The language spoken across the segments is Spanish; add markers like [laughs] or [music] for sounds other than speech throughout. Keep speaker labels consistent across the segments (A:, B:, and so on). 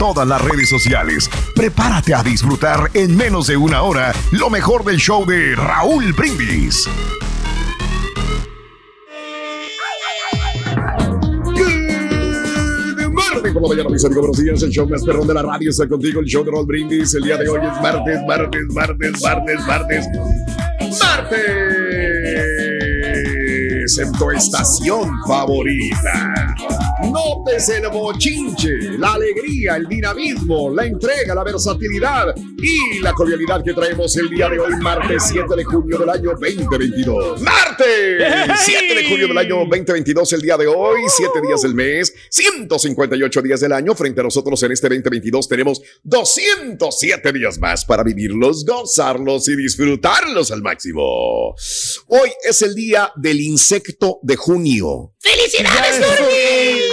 A: todas las redes sociales. Prepárate a disfrutar en menos de una hora lo mejor del show de Raúl Brindis. Por la mañana, mis amigos, buenos días. El show más perrón de la radio está contigo. El show de Raúl Brindis. El día de hoy es martes, martes, martes, martes, martes. Martes en tu estación favorita. Nótese el bochinche, la alegría, el dinamismo, la entrega, la versatilidad y la cordialidad que traemos el día de hoy, martes 7 de junio del año 2022. ¡Martes! [laughs] 7 de junio del año 2022, el día de hoy, 7 días del mes, 158 días del año. Frente a nosotros en este 2022 tenemos 207 días más para vivirlos, gozarlos y disfrutarlos al máximo. Hoy es el día del insecto de junio.
B: ¡Felicidades,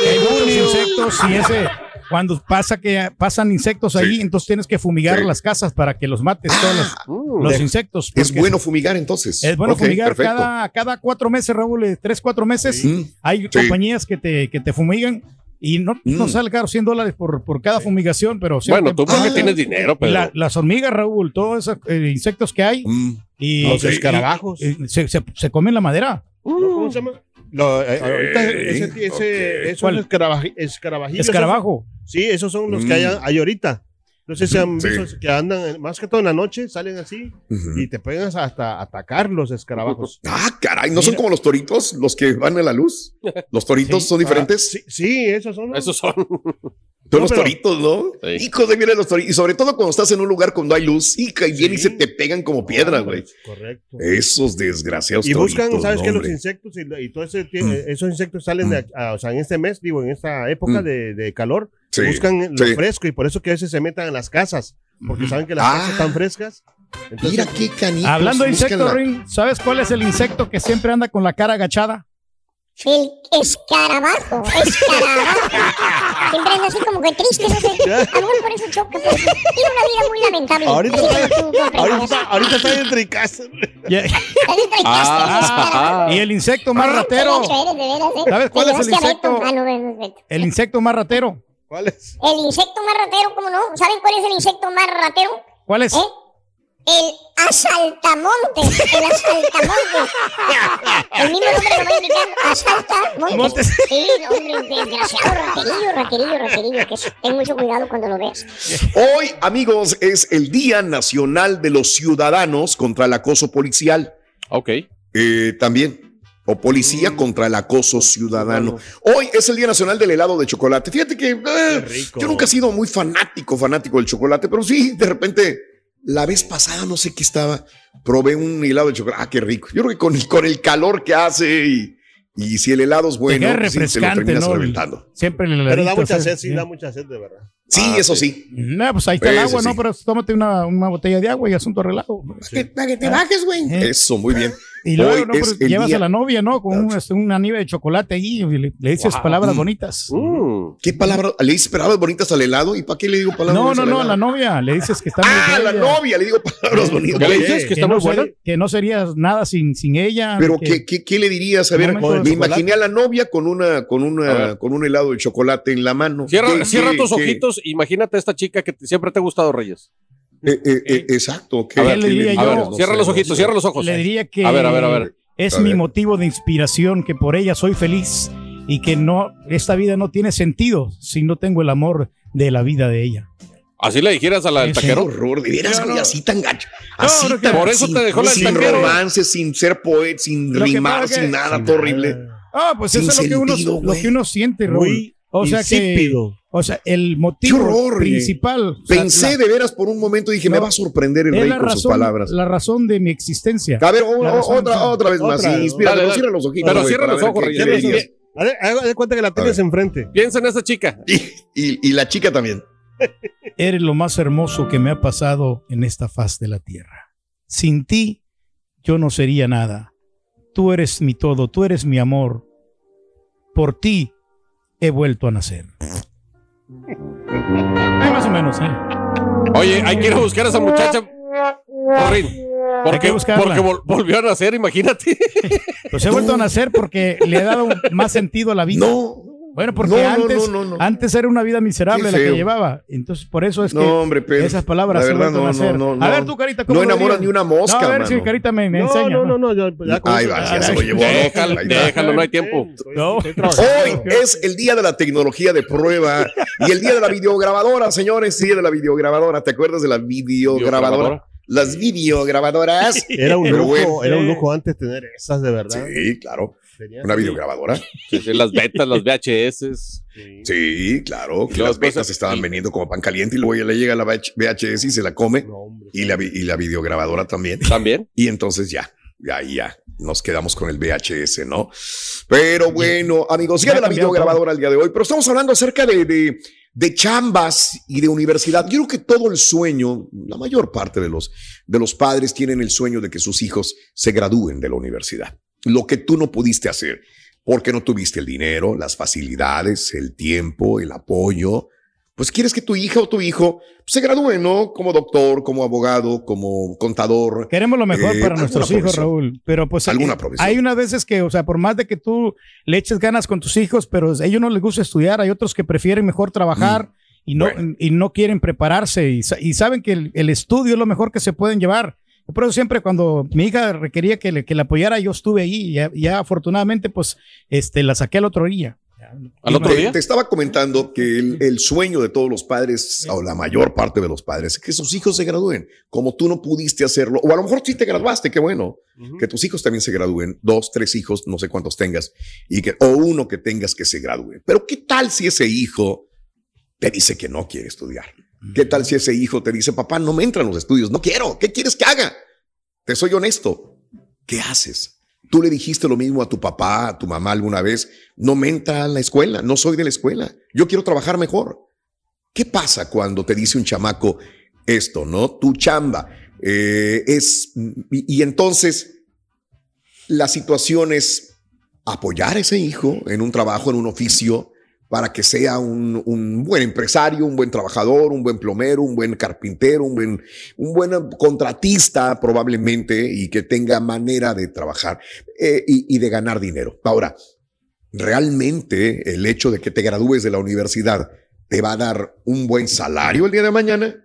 B: Hay muchos insectos y ese cuando pasa que pasan insectos ahí, entonces tienes que fumigar
A: Sí.
B: las casas para que los mates todos los, los insectos.
A: Es bueno fumigar entonces.
B: Es bueno
A: Ok,
B: fumigar
A: perfecto.
B: cada, cada cuatro meses, Raúl, eh, tres, cuatro meses.
A: Sí.
B: Hay
A: Sí.
B: compañías que te, que te fumigan y no, no
A: Mm.
B: sale caro 100 dólares por, por cada fumigación, pero
C: Bueno, tú porque
B: Ah,
C: tienes dinero, pero.
B: la- las hormigas, Raúl, todos esos eh, insectos que hay
A: Mm.
B: y
D: Los escarabajos.
B: y- y se, se- se comen la madera.
D: ¿Cómo se llama? Lo, eh, ahorita ese, ese,
A: ok.
D: esos escarabajillos.
B: Escarabajo.
D: esos- Sí, esos son los que
A: Mm.
D: hay, hay ahorita. No sé si han
A: Sí.
D: visto que andan, eh, más que todo en la noche, salen así
A: Ujú.
D: y te pueden hasta atacar los escarabajos. [laughs]
A: Ah, caray, ¿no son
B: Mira.
A: como los toritos, los que van a la luz? ¿Los toritos
B: Sí.
A: son diferentes?
D: Sí, sí, esos son.
C: Esos son.
A: Son
D: No,
A: los
D: pero-
A: toritos, ¿no?
C: Sí.
A: Hijos de mira los toritos. Y sobre todo cuando estás en un lugar cuando hay luz, y vienen y se te pegan como piedras, güey.
D: Correcto.
A: Esos desgraciados
D: Y buscan,
A: toritos,
D: ¿sabes
A: no,
D: qué? Los insectos y, y todo ese,
A: Mm.
D: eh, esos insectos salen de, a- o sea, en este mes, digo, en esta época
A: Mm.
D: de, de calor,
A: Sí,
D: buscan lo
A: sí.
D: fresco y por eso que a veces se metan en las casas, porque saben que las
A: Ah.
D: casas están frescas. Entonces,
A: Mira qué canijos.
B: Hablando de insectos,
A: la-
B: Ring, ¿sabes cuál es el insecto que siempre anda con la cara agachada?
E: El escarabajo, [laughs] escarabajo. Siempre anda así como que triste, no sé. A lo mejor por eso choca, pero tiene una vida muy lamentable.
D: Ahorita está- ahorita, está- ahorita está entre casa.
B: Y,
E: Está bien triste, escarabajo.
B: y el insecto más
E: Ah,
B: ratero.
E: ¿eh?
B: ¿Sabes cuál es el insecto?
E: Ah.
B: El insecto más ratero.
D: ¿Cuál es?
E: El insecto más ratero, ¿cómo no? ¿Saben cuál es el insecto más ratero?
B: ¿Cuál es?
E: ¿Eh? El asaltamontes. El asaltamontes. [laughs] El mismo nombre lo voy a indicar. Asaltamontes.
B: Montes.
E: Sí, hombre, desgraciado, raterillo, raterillo, raterillo. Que es- ten mucho cuidado cuando lo ves.
A: Hoy, amigos, es el Día Nacional de los Ciudadanos contra el Acoso Policial.
C: Ok.
A: Eh, también. O policía contra el acoso ciudadano. Hoy es el Día Nacional del helado de chocolate. Fíjate que eh,
D: rico.
A: yo nunca he sido muy fanático, fanático del chocolate, pero sí, de repente, la vez pasada, no sé qué estaba, probé un helado de chocolate. Ah, qué rico. Yo creo que con el, con el calor que hace y, y si el helado es bueno, pues sí, te lo terminas
B: ¿no?
A: reventando.
B: Siempre el
D: Pero da mucha sed, sí, da mucha sed, de verdad.
A: Sí,
C: Ah,
A: eso
C: sí.
A: sí.
B: No, pues ahí está el agua,
A: sí.
B: ¿no? Pero tómate una, una botella de agua y asunto arreglado.
A: Que- Para que te bajes, güey. Eso, muy bien.
B: Y luego,
A: Hoy
B: no,
A: es
B: pero
A: el
B: llevas
A: día-
B: a la novia, ¿no? Con un, este, una nieve de chocolate ahí y le, le dices
C: Wow.
B: palabras
A: Mm.
B: bonitas.
C: Mm.
A: ¿Qué palabra? ¿Le dices palabras bonitas al helado? ¿Y para qué le digo palabras
B: No,
A: bonitas
B: no,
A: al
B: no, a la novia. Le dices que está muy
A: Ah, la novia, le digo palabras bonitas.
C: ¿Qué le dices? ¿Que
B: Que
C: está
B: no,
C: muy buena?
B: ser- que no serías nada sin, sin ella.
A: Pero
B: que-
A: ¿qué, qué, qué le dirías? A ver, me imaginé a la novia con una, con una, con un helado de chocolate en la mano.
C: Cierra,
A: ¿Qué-
C: cierra tus ojitos. Imagínate a esta chica que siempre te ha gustado, Reyes.
A: Eh, eh, eh, exacto. ¿qué-
B: A ver, le yo-
C: A ver,
B: No
C: cierra
A: sé,
C: los
A: no
C: ojitos,
A: sé.
C: cierra los ojos.
B: Le diría que
C: A ver, a ver, a ver.
B: es
A: A
B: mi
A: ver.
B: motivo de inspiración, que por ella soy feliz y que no esta vida no tiene sentido si no tengo el amor de la vida de ella.
C: Así le dijeras a la del taquero.
A: horror, de veras,
B: No, no.
A: así tan gacho. Así
B: no,
A: tan,
C: por eso
A: sin-
C: te dejó la
A: Sin
C: del taquero.
A: romance, sin ser poeta, sin
B: Lo que
A: rimar,
B: que-
A: sin nada,
D: Sin
A: todo horrible.
B: Ah, pues
A: Sin
B: eso es lo que, uno, lo que uno siente, Raúl. O sea que,
D: insípido.
B: o sea, el motivo
A: horror,
B: principal. o sea,
A: Pensé
B: la-
A: de veras por un momento, dije, me
B: No,
A: va a sorprender el rey
B: la
A: con sus
B: razón,
A: palabras.
B: la razón de mi existencia.
A: A ver, o-
B: razón,
A: otra, otra vez más.
D: Otra.
C: Dale,
A: cierra los ojitos.
C: Pero cierra los ojos.
D: Haz haz de cuenta que la tienes enfrente.
C: Piensa en esta chica.
A: Y, y- y la chica también. [laughs]
B: Eres lo más hermoso que me ha pasado en esta faz de la tierra. Sin ti, yo no sería nada. Tú eres mi todo, tú eres mi amor. Por ti he vuelto a nacer. Ay, más o menos, ¿eh?
C: Oye, hay que ir a buscar a esa muchacha. Corrin,
B: Hay
C: Porque, porque vol- volvió a nacer, imagínate.
B: Pues he vuelto a nacer porque le he dado más sentido a la vida.
A: No.
B: Bueno, porque
A: No,
B: antes,
A: no, no, no.
B: antes era una vida miserable la que llevaba. Entonces, por eso es que
A: No, hombre, pero.
B: esas palabras
A: la verdad, no,
B: a hacer.
A: no, no,
B: A
A: no.
B: ver, tú, Carita, ¿cómo
A: No
B: lo
A: enamora
B: dirías?
A: ni una mosca,
B: No, a ver
A: mano.
B: si Carita me, me
D: No,
B: enseña.
D: no, no, no. yo- ya eso-
A: va, ya se lo llevó. ¿no?
C: Déjalo, déjalo, no hay tiempo. [laughs]
A: Hoy es el día de la tecnología de prueba y el día de la videograbadora, señores. Día de la videograbadora. ¿Te acuerdas de la videograbadora? Las videograbadoras.
D: Era un lujo,
A: bueno.
D: era un lujo antes tener esas de verdad.
A: Sí, claro. Una videograbadora.
C: Sí, sí, las betas, las VHS.
D: Sí.
A: Sí, claro. Que las
C: después-
A: betas estaban vendiendo como pan caliente y luego ya le llega la VHS y se la come.
D: No, hombre.
A: Y la, y la videograbadora también.
C: También.
A: Y entonces ya, ya, ya, nos quedamos con el VHS, ¿no? Pero bueno, amigos, ya de la videograbadora el día de hoy, pero estamos hablando acerca de, de, de chambas y de universidad. Yo creo que todo el sueño, la mayor parte de los, de los padres tienen el sueño de que sus hijos se gradúen de la universidad. Lo que tú no pudiste hacer, porque no tuviste el dinero, las facilidades, el tiempo, el apoyo. Pues quieres que tu hija o tu hijo se gradúe, ¿no? Como doctor, como abogado, como contador,
B: Queremos lo mejor
A: Eh,
B: para nuestros hijos,
A: profesión.
B: Raúl. Pero pues
A: Alguna
B: eh,
A: profesión.
B: hay unas veces que, o sea, por más de que tú le eches ganas con tus hijos, pero a ellos no les gusta estudiar, hay otros que prefieren mejor trabajar y, no,
A: Mm. Bueno.
B: y no quieren prepararse y, sa- y saben que el, el estudio es lo mejor que se pueden llevar. Por eso siempre cuando mi hija requería que le, que la apoyara, yo estuve ahí y ya, ya afortunadamente pues este, la saqué al otro día.
C: ¿Al otro
A: Te,
C: día?
A: te estaba comentando que el, el sueño de todos los padres, o la mayor parte de los padres, es que sus hijos se gradúen, como tú no pudiste hacerlo, o a lo mejor sí te graduaste, qué bueno, que tus hijos también se gradúen, dos, tres hijos, no sé cuántos tengas, y que, o uno que tengas que se gradúe. Pero ¿qué tal si ese hijo te dice que no quiere estudiar? ¿Qué tal si ese hijo te dice, papá, no me entran los estudios, no quiero, ¿qué quieres que haga? Te soy honesto, ¿qué haces? Tú le dijiste lo mismo a tu papá, a tu mamá alguna vez, no me entra a la escuela, no soy de la escuela, yo quiero trabajar mejor. ¿Qué pasa cuando te dice un chamaco esto, no? Tu chamba eh, es, y, y entonces la situación es apoyar a ese hijo en un trabajo, en un oficio, para que sea un, un buen empresario, un buen trabajador, un buen plomero, un buen carpintero, un buen, un buen contratista probablemente y que tenga manera de trabajar eh, y, y de ganar dinero. Ahora, realmente el hecho de que te gradúes de la universidad te va a dar un buen salario el día de mañana.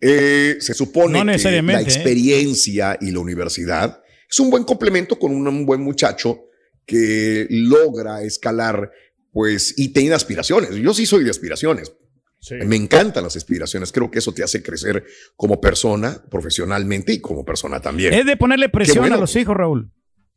A: Eh, se supone
B: No
A: que la
B: ¿eh?
A: experiencia y la universidad es un buen complemento con un, un buen muchacho que logra escalar, pues, y tiene aspiraciones. Yo sí soy de aspiraciones.
D: Sí.
A: Me encantan las aspiraciones. Creo que eso te hace crecer como persona, profesionalmente y como persona también.
B: Es de ponerle presión
A: bueno.
B: a los hijos, Raúl.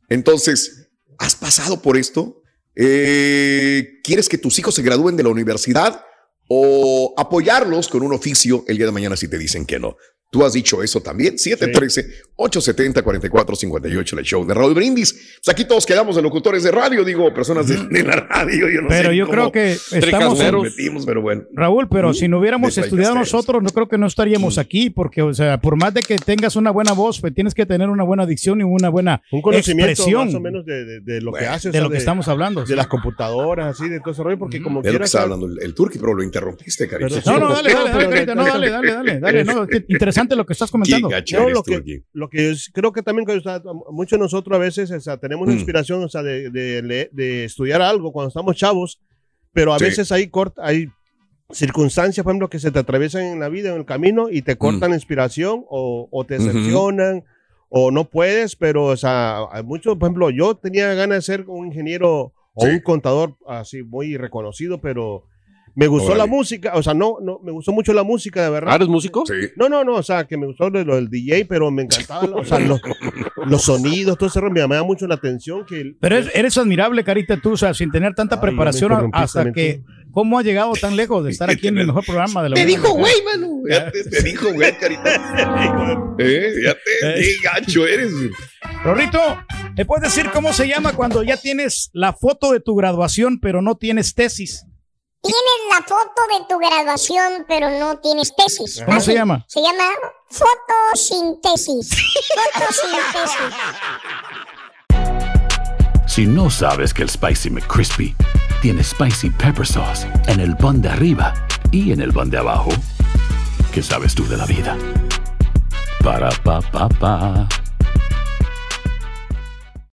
A: Entonces, ¿has pasado por esto? Eh, ¿Quieres que tus hijos se gradúen de la universidad o apoyarlos con un oficio el día de mañana si te dicen que no? ¿Tú has dicho eso también? 870-4458, el show de Raúl Brindis. Pues aquí todos quedamos de locutores de radio, digo, personas de, de la radio. Yo no
B: Pero
A: sé
B: yo
A: cómo
B: creo que estamos
A: metimos, pero bueno.
B: Raúl, pero si no hubiéramos estudiado nosotros, no creo que no estaríamos aquí, porque, o sea, por más de que tengas una buena voz, pues tienes que tener una buena dicción y una buena
D: Un conocimiento
B: expresión
D: más o menos de, de- de lo que
A: Bueno,
D: hace. o
B: de
D: sea,
B: lo que estamos hablando.
D: De las computadoras, así, de todo ese rollo, porque como
A: Es lo que está hablando el, el turqui, pero lo interrumpiste.
D: Perdón.
B: No, no, dale, dale, dale, no, dale, dale, dale, dale, no, [laughs] interesante lo que estás comentando.
A: Eres,
D: lo que, lo que es- creo que también o sea, muchos de nosotros a veces o sea, tenemos
A: Mm.
D: inspiración o sea, de, de, de estudiar algo cuando estamos chavos, pero a
A: Sí.
D: veces hay, corta, hay circunstancias, por ejemplo, que se te atraviesan en la vida, en el camino, y te cortan la inspiración o, o te
A: Mm. Ujú.
D: decepcionan o no puedes, pero o sea, hay muchos, por ejemplo, yo tenía ganas de ser un ingeniero o
A: Sí.
D: un contador así muy reconocido, pero me gustó
A: Órale.
D: la música, o sea, no, no, me gustó mucho la música, de verdad.
C: ¿Ah, ¿Eres músico?
A: Sí.
D: No, no, no, o sea, que me gustó lo, lo del DJ, pero me encantaba, o sea, los, [laughs] los sonidos, todo ese rollo, me llamaba mucho la atención que... el-
B: Pero es- eres admirable, Carita, tú, o sea, sin tener tanta
D: Ay,
B: preparación hasta que, ¿cómo ha llegado tan lejos de [laughs] estar aquí en el mejor programa de la
A: Te dijo güey, mano. Ya te, te dijo güey, carita. [laughs] Eh, ya te, qué gacho eres.
B: Rorrito, ¿me puedes decir cómo se llama cuando ya tienes la foto de tu graduación, pero no tienes tesis?
E: Tienes la foto de tu graduación, pero no tienes tesis.
B: ¿Cómo se llama?
E: Se llama fotosíntesis. Fotosíntesis.
F: Si no sabes que el Spicy McCrispy tiene Spicy Pepper Sauce en el pan de arriba y en el pan de abajo, ¿qué sabes tú de la vida? Para, pa, pa, pa.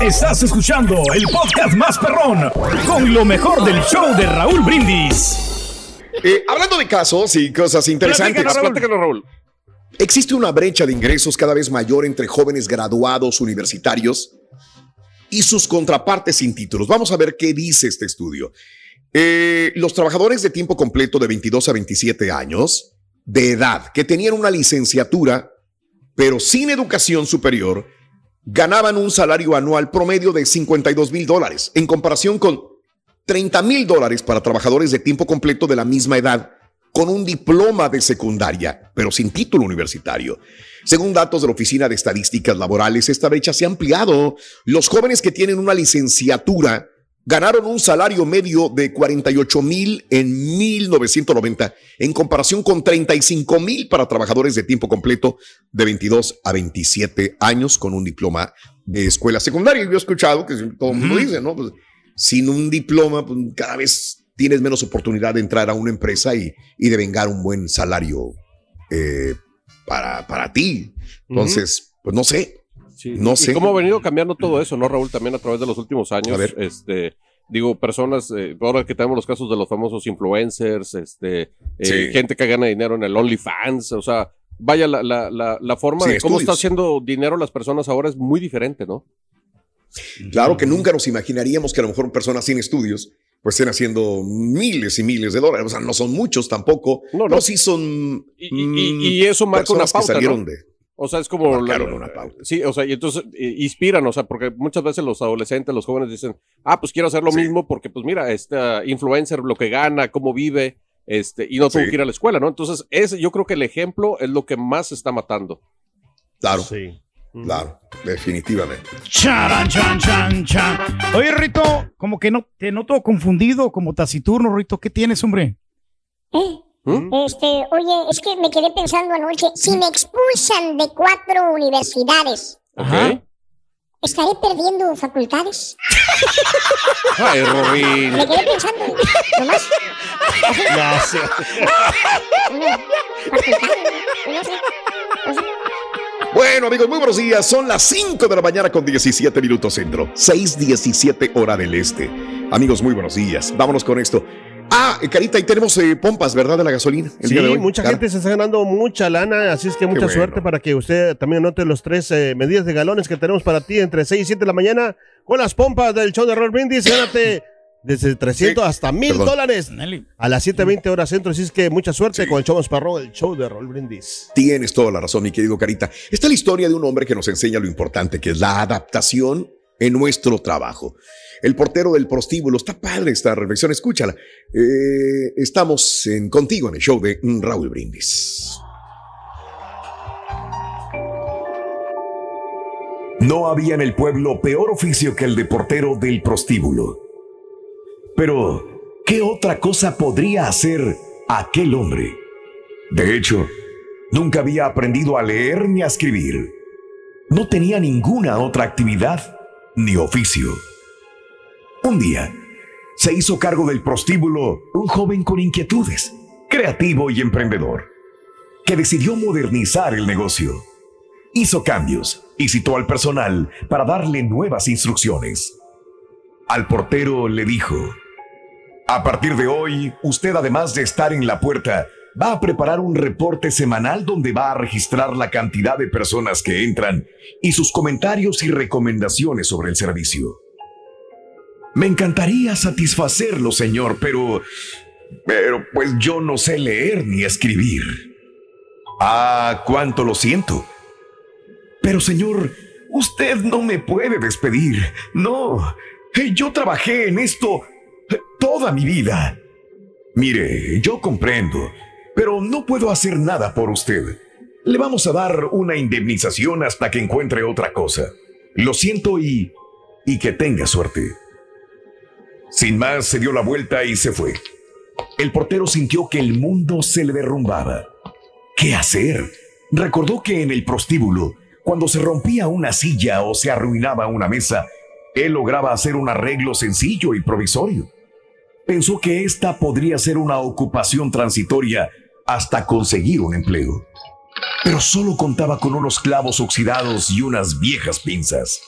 G: Estás escuchando el podcast más perrón con lo mejor del show de Raúl Brindis.
A: Eh, hablando de casos y cosas interesantes.
C: Platícanos, platícanos, Raúl.
A: Existe una brecha de ingresos cada vez mayor entre jóvenes graduados universitarios y sus contrapartes sin títulos. Vamos a ver qué dice este estudio. Eh, los trabajadores de tiempo completo de 22 a 27 años de edad que tenían una licenciatura pero sin educación superior ganaban un salario anual promedio de 52 mil dólares en comparación con 30 mil dólares para trabajadores de tiempo completo de la misma edad con un diploma de secundaria, pero sin título universitario. Según datos de la Oficina de Estadísticas Laborales, esta brecha se ha ampliado. Los jóvenes que tienen una licenciatura ganaron un salario medio de 48 mil en 1990, en comparación con 35 mil para trabajadores de tiempo completo de 22 a 27 años con un diploma de escuela secundaria. Yo he escuchado que todo el mundo dice, ¿no? Pues, sin un diploma, pues, cada vez tienes menos oportunidad de entrar a una empresa y, y de vengar un buen salario eh, para, para ti. Entonces, pues no sé.
C: Sí.
A: No
C: ¿Y
A: sé.
C: cómo ha venido cambiando todo eso, no, Raúl? También a través de los últimos años.
A: A ver.
C: Este, digo, personas, eh, ahora que tenemos los casos de los famosos influencers, este, eh,
A: Sí.
C: gente que gana dinero en el OnlyFans, o sea, vaya, la, la, la, la forma
A: Sí,
C: de cómo está
A: estudios.
C: haciendo dinero las personas ahora es muy diferente, ¿no?
A: Claro que nunca nos imaginaríamos que a lo mejor personas sin estudios pues estén haciendo miles y miles de dólares. O sea, no son muchos tampoco.
C: No, no.
A: pero sí son.
C: Y, y- y eso marca una
A: que
C: pauta,
A: salieron
C: ¿no?
A: de.
C: O sea, es como...
A: Marcaron una pauta.
C: Sí, o sea, y entonces eh, inspiran, o sea, porque muchas veces los adolescentes, los jóvenes dicen, ah, pues quiero hacer lo
A: Sí.
C: mismo porque, pues mira, este influencer, lo que gana, cómo vive, este, y no tuvo
A: Sí.
C: que ir a la escuela, ¿no? Entonces, ese, yo creo que el ejemplo es lo que más se está matando.
A: Claro,
D: Sí.
A: claro, definitivamente.
B: Charan, chan, chan, chan. Oye, Rito, como que no te noto confundido, como taciturno, Rito. ¿Qué tienes, hombre?
E: ¿Eh?
C: ¿Mm?
E: Este, oye, es que me quedé pensando anoche, si me expulsan de cuatro universidades,
B: Ajá.
E: ¿estaré perdiendo facultades?
C: Ay, Rorín.
E: Me quedé pensando, nomás.
D: No, sí.
E: Una facultad, no sé. no sé.
H: Bueno, amigos, muy buenos días. Son las 5 de la mañana con 17 minutos centro. 6:17 hora del este. Amigos, muy buenos días. Vámonos con esto. Ah, Carita, ahí tenemos eh, pompas, ¿verdad? De la gasolina. el
D: Sí,
H: día de hoy.
D: mucha
H: Cara.
D: gente se está ganando mucha lana, así es que mucha
H: bueno.
D: suerte para que usted también anote los tres eh, medidas de galones que tenemos para ti entre 6 y 7 de la mañana con las pompas del show de Roll Brindis. Gánate desde 300 hasta 1000
H: Perdón.
D: dólares a las 7.20 horas centro. Así es que mucha suerte con el show más perrón, el show de Roll Brindis.
H: Tienes toda la razón, mi querido Carita. Esta es la historia de un hombre que nos enseña lo importante que es la adaptación en nuestro trabajo. El portero del prostíbulo. Está padre esta reflexión, escúchala. Eh, estamos en, contigo en el show de Raúl Brindis.
A: No había en el pueblo peor oficio que el de portero del prostíbulo. Pero, ¿qué otra cosa podría hacer aquel hombre? De hecho, nunca había aprendido a leer ni a escribir. No tenía ninguna otra actividad ni oficio. Un día, se hizo cargo del prostíbulo un joven con inquietudes, creativo y emprendedor, que decidió modernizar el negocio. Hizo cambios y citó al personal para darle nuevas instrucciones. Al portero le dijo, a partir de hoy, usted además de estar en la puerta, va a preparar un reporte semanal donde va a registrar la cantidad de personas que entran y sus comentarios y recomendaciones sobre el servicio. Me encantaría satisfacerlo, señor, pero... Pero pues yo no sé leer ni escribir. Ah, cuánto lo siento. Pero señor, usted no me puede despedir. No, eh, yo trabajé en esto eh, toda mi vida. Mire, yo comprendo, pero no puedo hacer nada por usted. Le vamos a dar una indemnización hasta que encuentre otra cosa. Lo siento y... y que tenga suerte. Sin más, se dio la vuelta y se fue. El portero sintió que el mundo se le derrumbaba. ¿Qué hacer? Recordó que en el prostíbulo, cuando se rompía una silla o se arruinaba una mesa, él lograba hacer un arreglo sencillo y provisorio. Pensó que esta podría ser una ocupación transitoria hasta conseguir un empleo. Pero solo contaba con unos clavos oxidados y unas viejas pinzas.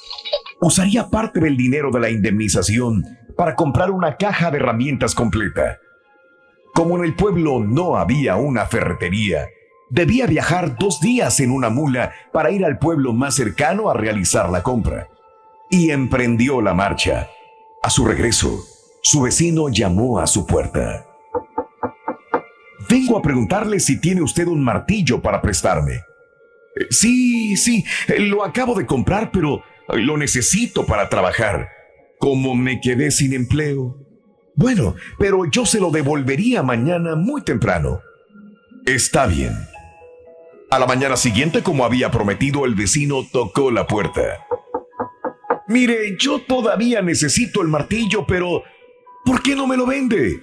A: Usaría parte del dinero de la indemnización para comprar una caja de herramientas completa. Como en el pueblo no había una ferretería, debía viajar dos días en una mula para ir al pueblo más cercano a realizar la compra. Y emprendió la marcha. A su regreso, su vecino llamó a su puerta. Vengo a preguntarle si tiene usted un martillo para prestarme. "Eh, Sí, sí, eh, lo acabo de comprar, pero eh, lo necesito para trabajar. Como me quedé sin empleo. Bueno, pero yo se lo devolvería mañana muy temprano. Está bien. A la mañana siguiente, como había prometido, el vecino tocó la puerta. Mire, yo todavía necesito el martillo, pero ¿por qué no me lo vende?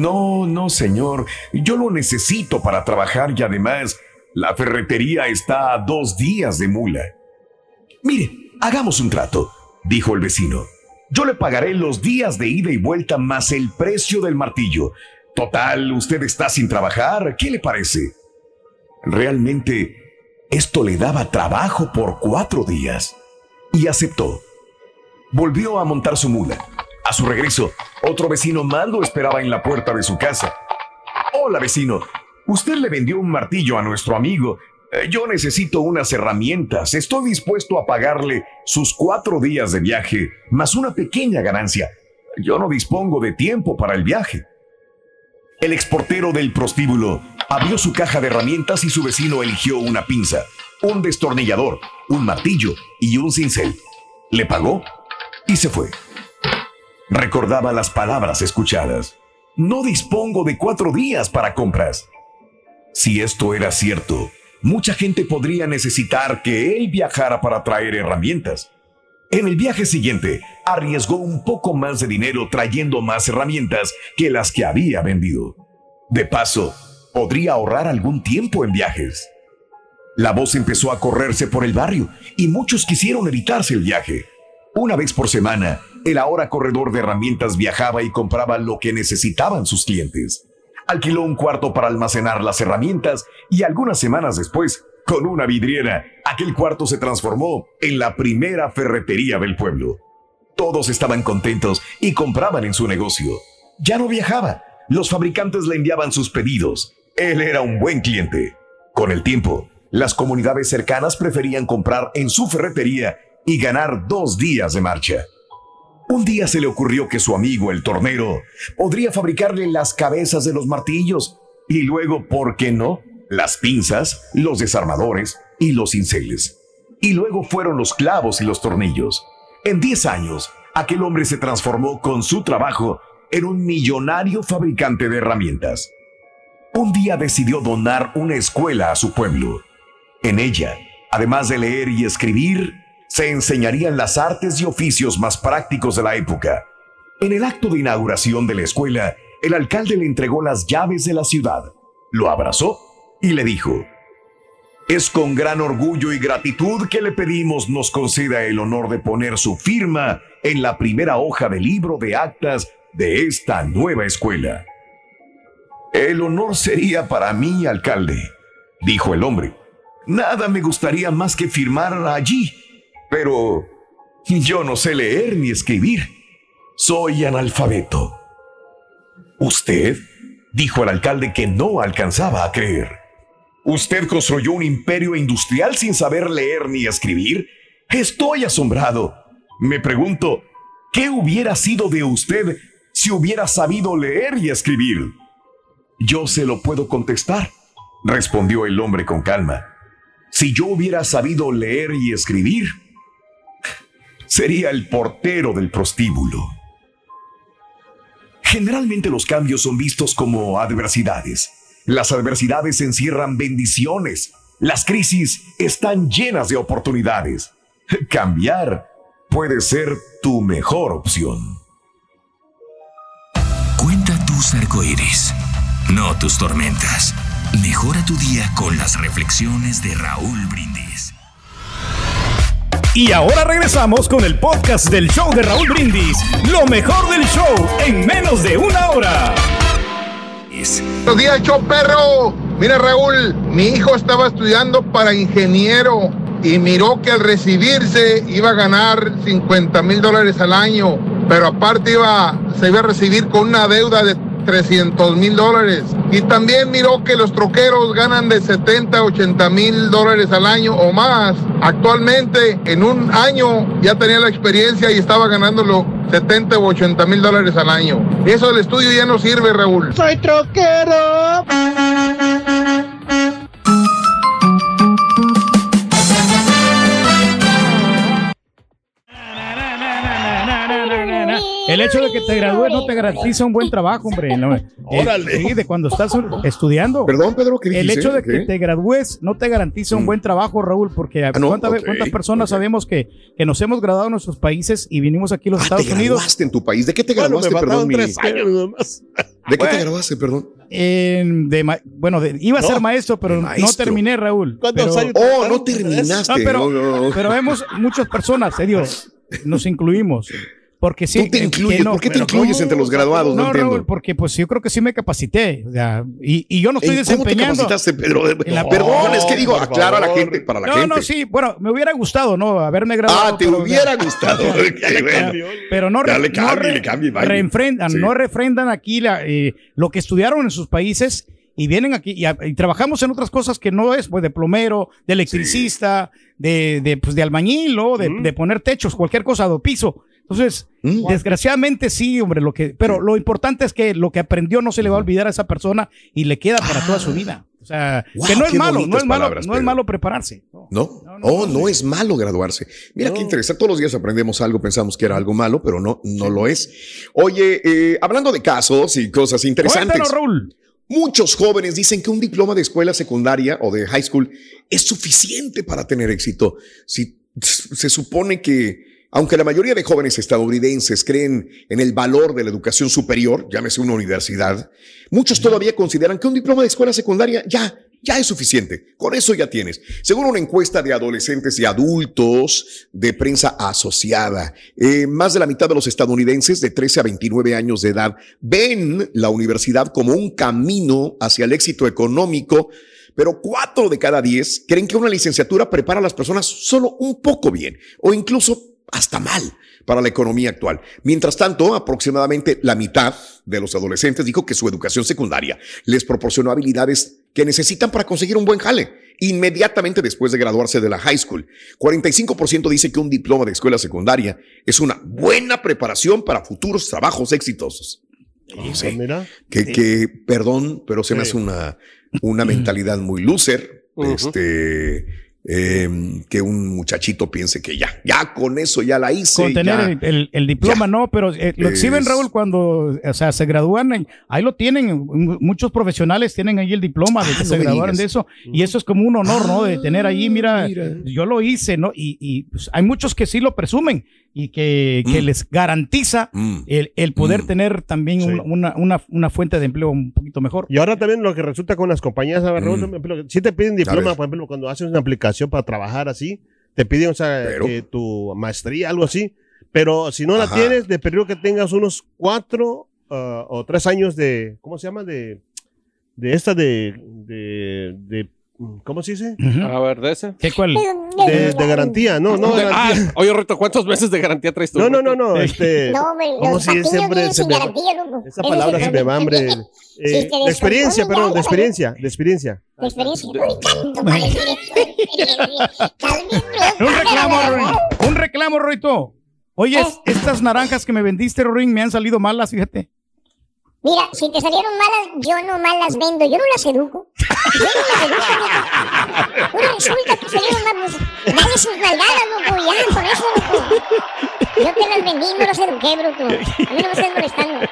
A: No, no, señor, yo lo necesito para trabajar y además la ferretería está a dos días de mula. Mire, hagamos un trato, dijo el vecino. Yo le pagaré los días de ida y vuelta más el precio del martillo. Total, usted está sin trabajar, ¿qué le parece? Realmente, esto le daba trabajo por cuatro días. Y aceptó. Volvió a montar su mula. A su regreso, otro vecino más lo esperaba en la puerta de su casa. Hola, vecino. Usted le vendió un martillo a nuestro amigo. Eh, Yo necesito unas herramientas. Estoy dispuesto a pagarle sus cuatro días de viaje, más una pequeña ganancia. Yo no dispongo de tiempo para el viaje. El exportero del prostíbulo abrió su caja de herramientas y su vecino eligió una pinza, un destornillador, un martillo y un cincel. Le pagó y se fue. Recordaba las palabras escuchadas. No dispongo de cuatro días para compras. Si esto era cierto, mucha gente podría necesitar que él viajara para traer herramientas. En el viaje siguiente, arriesgó un poco más de dinero trayendo más herramientas que las que había vendido. De paso, podría ahorrar algún tiempo en viajes. La voz empezó a correrse por el barrio y muchos quisieron evitarse el viaje. Una vez por semana, el ahora corredor de herramientas viajaba y compraba lo que necesitaban sus clientes. Alquiló un cuarto para almacenar las herramientas y algunas semanas después Con una vidriera, aquel cuarto se transformó en la primera ferretería del pueblo. Todos estaban contentos y compraban en su negocio. Ya no viajaba. Los fabricantes le enviaban sus pedidos. Él era un buen cliente. Con el tiempo, las comunidades cercanas preferían comprar en su ferretería y ganar dos días de marcha. Un día se le ocurrió que su amigo, el tornero, podría fabricarle las cabezas de los martillos y luego, ¿por qué no? Las pinzas, los desarmadores y los cinceles. Y luego fueron los clavos y los tornillos. En 10 años, aquel hombre se transformó con su trabajo en un millonario fabricante de herramientas. Un día decidió donar una escuela a su pueblo. En ella, además de leer y escribir, se enseñarían las artes y oficios más prácticos de la época. En el acto de inauguración de la escuela, el alcalde le entregó las llaves de la ciudad, lo abrazó y le dijo, es con gran orgullo y gratitud que le pedimos nos conceda el honor de poner su firma en la primera hoja del libro de actas de esta nueva escuela. El honor sería para mí, alcalde, dijo el hombre. Nada me gustaría más que firmar allí pero yo no sé leer ni escribir. Soy analfabeto. ¿Usted? dijo el alcalde que no alcanzaba a creer. ¿Usted construyó un imperio industrial sin saber leer ni escribir? Estoy asombrado. Me pregunto, ¿qué hubiera sido de usted si hubiera sabido leer y escribir? Yo se lo puedo contestar, respondió el hombre con calma. Si yo hubiera sabido leer y escribir, sería el portero del prostíbulo. Generalmente los cambios son vistos como adversidades. Las adversidades encierran bendiciones. Las crisis están llenas de oportunidades. Cambiar puede ser tu mejor opción.
I: Cuenta tus arcoíris, no tus tormentas. Mejora tu día con las reflexiones de Raúl Brindis.
J: Y ahora regresamos con el podcast del show de Raúl Brindis. Lo mejor del show en menos de una hora.
K: Buenos días, show perro. Mira, Raúl, mi hijo estaba estudiando para ingeniero y miró que al recibirse iba a ganar 50 mil dólares al año, pero aparte iba, se iba a recibir con una deuda de 300 mil dólares. Y también miró que los troqueros ganan de 70 80 mil dólares al año o más. Actualmente, en un año ya tenía la experiencia y estaba ganándolo 70 o 80 mil dólares al año. Eso del estudio ya no sirve, Raúl.
E: Soy troquero.
B: El hecho de que te gradúes no te garantiza un buen trabajo, hombre. No, [laughs] eh,
L: Órale.
B: sí, de cuando estás estudiando.
D: Perdón, Pedro, ¿qué
B: El
D: dijiste?
B: hecho de que te gradúes no te garantiza un buen trabajo, Raúl, porque
D: Ah, no,
B: ¿cuántas, personas sabemos que, que nos hemos graduado en nuestros países y vinimos aquí a los
D: Ah,
B: Estados
D: te
B: Unidos?
D: graduaste en tu país. ¿De qué te
L: Bueno,
D: graduaste,
L: me
D: perdón?
L: tres años nomás.
D: ¿De qué te graduaste, perdón?
B: En- de ma- bueno, de- iba a
L: No,
B: ser maestro, pero no terminé, Raúl.
L: ¿Cuántos
B: Pero-
L: años?
D: Oh, no terminaste.
B: No, pero,
D: No, no.
B: pero vemos muchas personas, serio, [laughs] nos incluimos. Porque sí,
D: Tú te incluyes.
B: no-
D: ¿Por qué te incluyes
B: ¿cómo?
D: entre los graduados? No,
B: No,
D: entiendo.
B: Raúl, porque pues yo creo que sí me capacité. o sea, y, y yo no estoy
D: ¿En ¿Cómo te
B: desempeñando.
D: capacitaste, Pedro?
B: La- [laughs]
D: Perdón, es que digo, aclara a la gente, para la
B: no,
D: gente.
B: no, sí, bueno, me hubiera gustado, ¿no? Haberme graduado.
D: Ah, te
B: pero,
D: hubiera
B: o
D: gustado. [laughs] Bueno.
B: Pero no, re- no
D: cámbiale,
B: re-
D: vaya.
B: refrendan,
D: Sí.
B: no refrendan aquí la, eh, lo que estudiaron en sus países y vienen aquí y, a- y trabajamos en otras cosas que no es, pues, de plomero, de electricista, de, de, pues, de albañil, ¿no? De, de poner techos, cualquier cosa, de piso. Entonces,
D: Mm.
B: desgraciadamente sí, hombre, lo que, pero lo importante es que lo que aprendió no se le va a olvidar a esa persona y le queda para toda su vida. O sea,
D: Wow,
B: que no es malo, no es malo,
D: palabras,
B: no es malo prepararse.
D: ¿No?
B: No, no,
D: oh,
B: no,
D: es malo graduarse. Mira qué interesante. Todos los días aprendemos algo, pensamos que era algo malo, pero no, no lo es. Oye, eh, hablando de casos y cosas interesantes.
B: Cuéntanos, Raúl.
D: Muchos jóvenes dicen que un diploma de escuela secundaria o de high school es suficiente para tener éxito. Si se supone que, aunque la mayoría de jóvenes estadounidenses creen en el valor de la educación superior, llámese una universidad, muchos todavía consideran que un diploma de escuela secundaria ya, ya es suficiente. Con eso ya tienes. Según una encuesta de adolescentes y adultos de prensa asociada, eh, más de la mitad de los estadounidenses de 13 a 29 años de edad ven la universidad como un camino hacia el éxito económico,
A: pero cuatro de cada diez creen que una licenciatura prepara a las personas solo un poco bien o incluso hasta mal para la economía actual. Mientras tanto, aproximadamente la mitad de los adolescentes dijo que su educación secundaria les proporcionó habilidades que necesitan para conseguir un buen jale inmediatamente después de graduarse de la high school. 45% dice que un diploma de escuela secundaria es una buena preparación para futuros trabajos exitosos. No sé, que, que, perdón, pero se me hace una, una mentalidad muy loser. Este, eh, que un muchachito piense que ya, ya con eso ya la hice.
B: Con tener
A: ya,
B: el, el, diploma, no, pero eh, lo exhiben,
A: Es-
B: Raúl, cuando o sea, se gradúan, ahí lo tienen, muchos profesionales tienen ahí el diploma de que
A: Ah,
B: se
A: no
B: graduaron de eso, y eso es como un honor, ¿no? De tener ahí, mira, yo lo hice, ¿no? Y, y, pues, hay muchos que sí lo presumen y que, que
A: Mm.
B: les garantiza el, el poder tener también un- una, una, una fuente de empleo un poquito mejor.
D: Y ahora también lo que resulta con las compañías.
B: Mm.
D: Si te piden
B: A
D: diploma, por ejemplo, cuando haces una aplicación para trabajar así, te piden, o sea, que tu maestría, algo así. Pero si no la tienes, de periodo que tengas unos cuatro ah, o tres años de, ¿cómo se llama? De, de esta de, de, de- ¿cómo se dice?
C: A ver, de ese.
B: ¿Qué cuál?
D: De, de garantía, no, no
C: De-
D: garantía.
C: ah, oye, Rito, ¿cuántos meses de garantía traes tú?
D: No, no, no, no, este...
E: No, hombre,
D: Se
E: sin
D: me va-
E: garantía, loco.
D: Esa palabra se me va, hombre. [laughs] Eh,
E: Si
D: de experiencia, perdón, de experiencia, de experiencia.
E: De experiencia. [laughs]
B: Un reclamo. Un reclamo, Roito. Oye,
E: Eh.
B: es- estas naranjas que me vendiste, Rorín, me han salido malas, fíjate.
E: Mira, si te salieron malas, yo nomás las vendo. Yo no las educo. Yo no las educo, loco. Ahora resulta que salieron malas. Pues, dale sus nalgadas, loco, ya, con eso, loco. Yo te las vendí, no las eduqué, bruto. A mí no me estás molestando.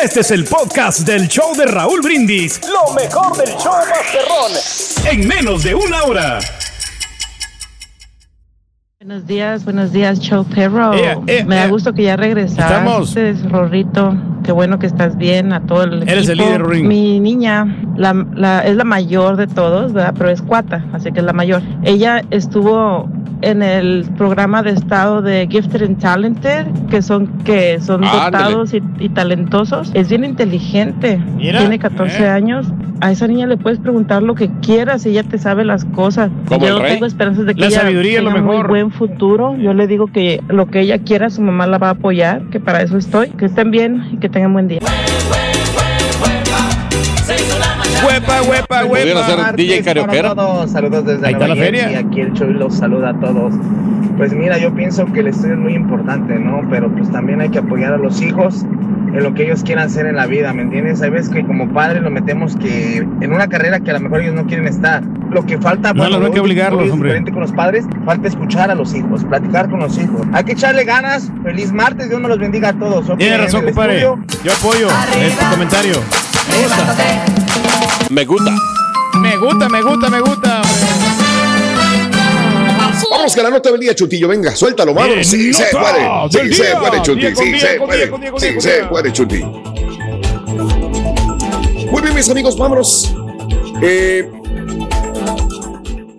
M: Este es el podcast del show de Raúl Brindis. Lo mejor del show Masterrón. En menos de una hora.
N: Buenos días, buenos días, Show Perro.
M: Ea, ea,
N: Me da
M: ea.
N: gusto que ya regresaste,
M: Estamos.
N: Rorrito. Qué bueno que estás bien, a todo el
B: Eres el
N: equipo.
B: líder, Rorín.
N: Mi niña la, la- es la mayor de todos, ¿verdad? Pero es cuata, así que es la mayor. Ella estuvo en el programa de estado de Gifted and Talented, que son, que son
O: Ándale.
N: dotados y, y talentosos. Es bien inteligente.
O: Mira,
N: Tiene 14
O: eh.
N: años. A esa niña le puedes preguntar lo que quieras y ella te sabe las cosas.
B: Como
N: Yo
B: el rey.
N: tengo esperanzas de que
B: La
N: ella
B: sabiduría es lo
N: tenga muy
B: mejor.
N: buen futuro. Yo le digo que lo que ella quiera, su mamá la va a apoyar, que para eso estoy. Que estén bien y que tengan buen día.
B: Huepa, huepa,
C: DJ
P: para todos. Saludos desde
C: Ahí está
P: Nueva
C: la feria.
P: Aquí el show los saluda a todos. Pues mira, yo pienso que el estudio es muy importante, ¿no? Pero pues también hay que apoyar a los hijos en lo que ellos quieran hacer en la vida, ¿me entiendes? Hay veces que como padres lo metemos que en una carrera que a lo mejor ellos no quieren estar. Lo que falta,
B: No, hay que obligarlos,
P: es
B: hombre.
P: diferente con los padres, falta escuchar a los hijos, platicar con los hijos. Hay que echarle ganas. Feliz martes, Dios nos los bendiga a todos.
B: Tiene razón, compadre.
P: estudio,
B: Yo apoyo este comentario.
C: Me gusta.
B: Me gusta, me gusta, me gusta.
A: Vamos con la nota del día, Chutillo. Venga, suéltalo.
B: Eh,
A: Sí, se puede. Sí, se puede, Chuti. Sí, se puede. Sí, se puede, Chuti. Muy bien, mis amigos, vámonos. Eh,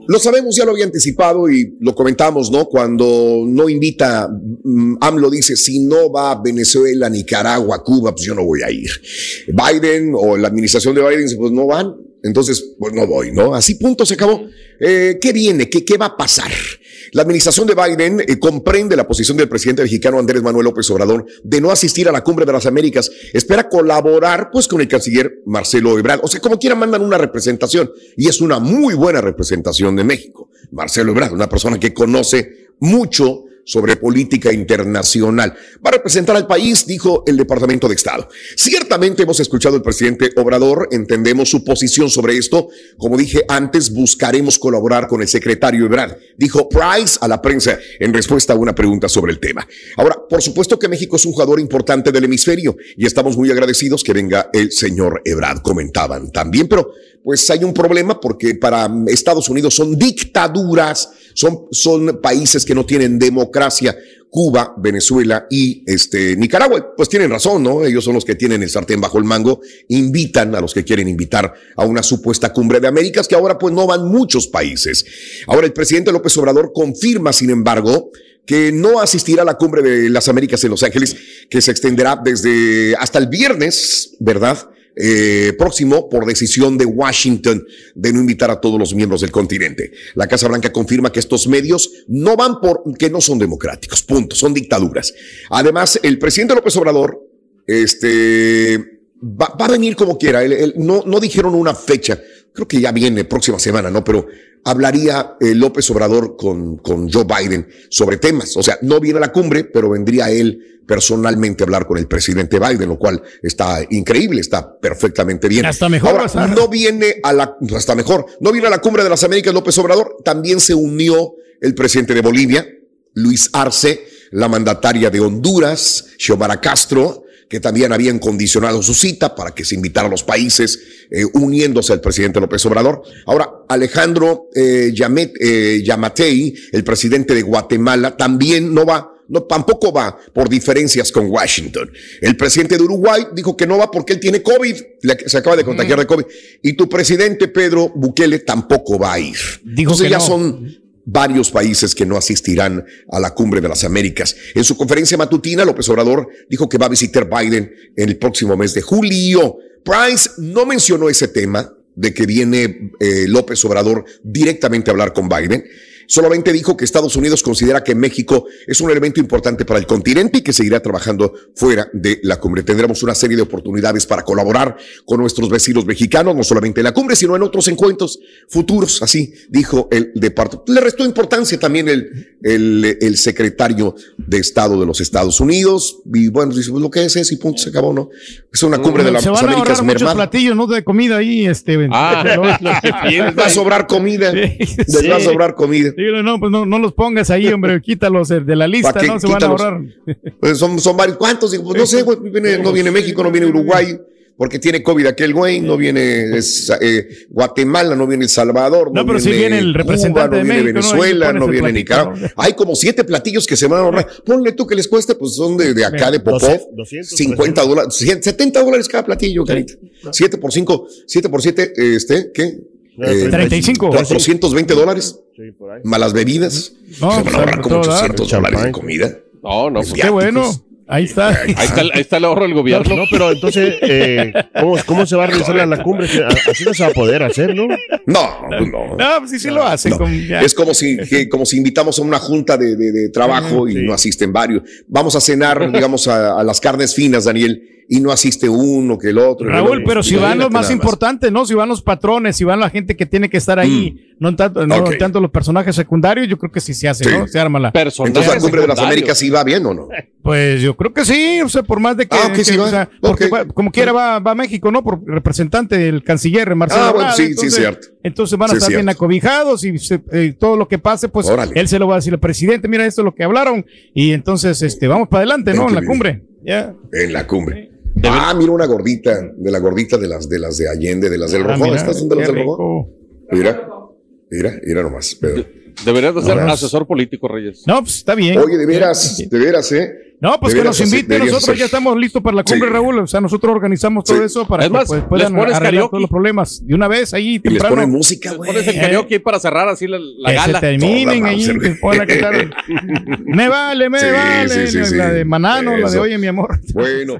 A: lo sabemos, ya lo había anticipado y lo comentamos, ¿no? Cuando no invita, mm, AMLO dice, si no va a Venezuela, Nicaragua, Cuba, pues yo no voy a ir. Biden o la administración de Biden dice, pues no van, entonces pues no voy, ¿no? Así punto, se acabó. Eh, ¿Qué viene? ¿Qué, ¿Qué va a pasar? La administración de Biden eh, comprende la posición del presidente mexicano Andrés Manuel López Obrador de no asistir a la cumbre de las Américas. Espera colaborar pues con el canciller Marcelo Ebrard. O sea, como quiera mandan una representación y es una muy buena representación de México. Marcelo Ebrard, una persona que conoce mucho sobre política internacional. Va a representar al país, dijo el Departamento de Estado. Ciertamente hemos escuchado al presidente Obrador, entendemos su posición sobre esto. Como dije antes, buscaremos colaborar con el secretario Ebrard, dijo Price a la prensa en respuesta a una pregunta sobre el tema. Ahora, por supuesto que México es un jugador importante del hemisferio y estamos muy agradecidos que venga el señor Ebrard, comentaban también, pero pues hay un problema porque para Estados Unidos son dictaduras, son, son países que no tienen democracia. Cuba, Venezuela y este Nicaragua, pues tienen razón, ¿no? Ellos son los que tienen el sartén bajo el mango, invitan a los que quieren invitar a una supuesta cumbre de Américas que ahora pues no van muchos países. Ahora el presidente López Obrador confirma, sin embargo, que no asistirá a la cumbre de las Américas en Los Ángeles, que se extenderá desde hasta el viernes, ¿verdad? Eh, próximo por decisión de Washington de no invitar a todos los miembros del continente. La Casa Blanca confirma que estos medios no van por que no son democráticos, punto, son dictaduras. Además, el presidente López Obrador, este, va, va a venir como quiera. No, no dijeron una fecha. Creo que ya viene próxima semana, ¿no? Pero hablaría eh, López Obrador con, con Joe Biden sobre temas. O sea, no viene a la cumbre, pero vendría él personalmente a hablar con el presidente Biden, lo cual está increíble, está perfectamente bien.
B: Hasta mejor
A: Ahora, no viene a la, hasta mejor, no viene a la cumbre de las Américas López Obrador, también se unió el presidente de Bolivia, Luis Arce, la mandataria de Honduras, Xiomara Castro, que también habían condicionado su cita para que se invitara a los países eh, uniéndose al presidente López Obrador. Ahora, Alejandro eh, Yamet- eh, Yamatei, el presidente de Guatemala, también no va. No, tampoco va por diferencias con Washington. El presidente de Uruguay dijo que no va porque él tiene COVID, se acaba de contagiar de COVID. Y tu presidente Pedro Bukele tampoco va a ir.
B: Dijo
A: Entonces
B: que
A: ya
B: no.
A: son varios países que no asistirán a la cumbre de las Américas. En su conferencia matutina, López Obrador dijo que va a visitar Biden en el próximo mes de julio. Price no mencionó ese tema de que viene eh, López Obrador directamente a hablar con Biden. Solamente dijo que Estados Unidos considera que México es un elemento importante para el continente y que seguirá trabajando fuera de la cumbre. Tendremos una serie de oportunidades para colaborar con nuestros vecinos mexicanos, no solamente en la cumbre, sino en otros encuentros futuros, así dijo el departamento. Le restó importancia también el, el, el secretario de Estado de los Estados Unidos. Y bueno, dice, pues lo que es es y punto, se acabó, ¿no? Es una cumbre de las
B: Se van a
A: Américas
B: ahorrar muchos
A: mermada.
B: platillos, ¿no? De comida ahí, este.
C: Ah, lo que tienes
A: Va a sobrar comida. Les va a sobrar comida.
B: Dígale, no, pues no, no los pongas ahí, hombre, [laughs] quítalos de la lista. ¿no? Se van a ahorrar.
A: Pues son, son varios. ¿Cuántos? Digo, pues no sé, güey. viene- no viene México, no viene Uruguay, porque tiene COVID aquel güey, no viene es, eh, Guatemala, no viene El Salvador.
B: No, pero sí viene el representante
A: Cuba, no viene
B: México, ¿no?
A: Venezuela, no viene Nicaragua.
B: ¿no?
A: Hay como siete platillos que se van a ahorrar. Ponle tú que les cueste, pues son de, de acá, de Popov.
D: 200,
A: 50 dólares, 100, 70 dólares cada platillo, carita. 7 por 5, 7 por 7, este, ¿qué? Eh,
B: 35.
A: 420 dólares.
D: Sí, por ahí.
A: Más las bebidas.
B: No,
A: se van
B: pues,
A: a ahorrar como
B: todo dar.
A: 800 dólares de comida.
C: No, no, pues,
B: Qué bueno. Ahí está.
C: Ahí está, el- ahí está el ahorro del gobierno.
D: No, pero entonces, eh, ¿cómo, cómo se va a realizar la, la cumbre? Así no se va a poder hacer, ¿no?
A: No, pues no.
B: No, pues sí, sí lo hacen.
A: No,
B: con-.
A: Es como si, que- como si invitamos a una junta de, de- de trabajo y no asisten varios. Vamos a cenar, digamos, a, a las carnes finas, Daniel, y no asiste uno que el otro. el
B: Raúl,
A: otro.
B: pero si van los más importantes, ¿no? Si van los patrones, si van la gente que tiene que estar ahí, no tanto, no tanto los personajes secundarios, yo creo que sí se hace,
A: Sí.
B: ¿no? Se arma la.
A: Entonces la cumbre de las Américas sí va bien o no? [laughs]
B: Pues yo creo que sí, o sea, por más de que,
A: Ah,
B: que-
A: sí va.
B: o sea, porque va- como quiera va, va a México, ¿no? Por representante el canciller Marcelo.
A: Ah, bueno, sí, sí,
B: entonces,
A: cierto.
B: Entonces van a
A: Sí,
B: estar bien acobijados y se- eh, todo lo que pase, pues
A: Órale.
B: él se lo va a decir al presidente, mira esto es lo que hablaron y entonces este vamos para adelante, ¿no? En la cumbre. Ya.
A: En la cumbre. Ah, mira una gordita, de la gordita de las de las de Allende, de las del
B: Ah,
A: Rojo.
B: mira,
A: ¿Estas son de las del Rojo? Mira, mira, mira nomás, Pedro.
C: Deberías de ser
A: No,
C: asesor político, Reyes.
B: No, pues está bien.
A: Oye, de veras, de veras, ¿eh?
B: No, pues que nos invite, nosotros
A: hacer-
B: ya estamos listos para la cumbre,
A: Sí.
B: Raúl. O sea, nosotros organizamos todo
A: Sí.
B: eso para
C: Es
B: que pues, puedan arreglar
C: karaoke.
B: todos los problemas. De una vez ahí
A: Y les
B: temprano.
A: ponen música, güey.
C: Pones el karaoke ahí para cerrar así la, la
B: que
C: gala.
B: se terminen ahí, que a cantar. [laughs] Me vale, me
A: Sí,
B: vale.
A: sí, sí, sí.
B: la de Manano, la de. Oye, mi amor.
A: Bueno,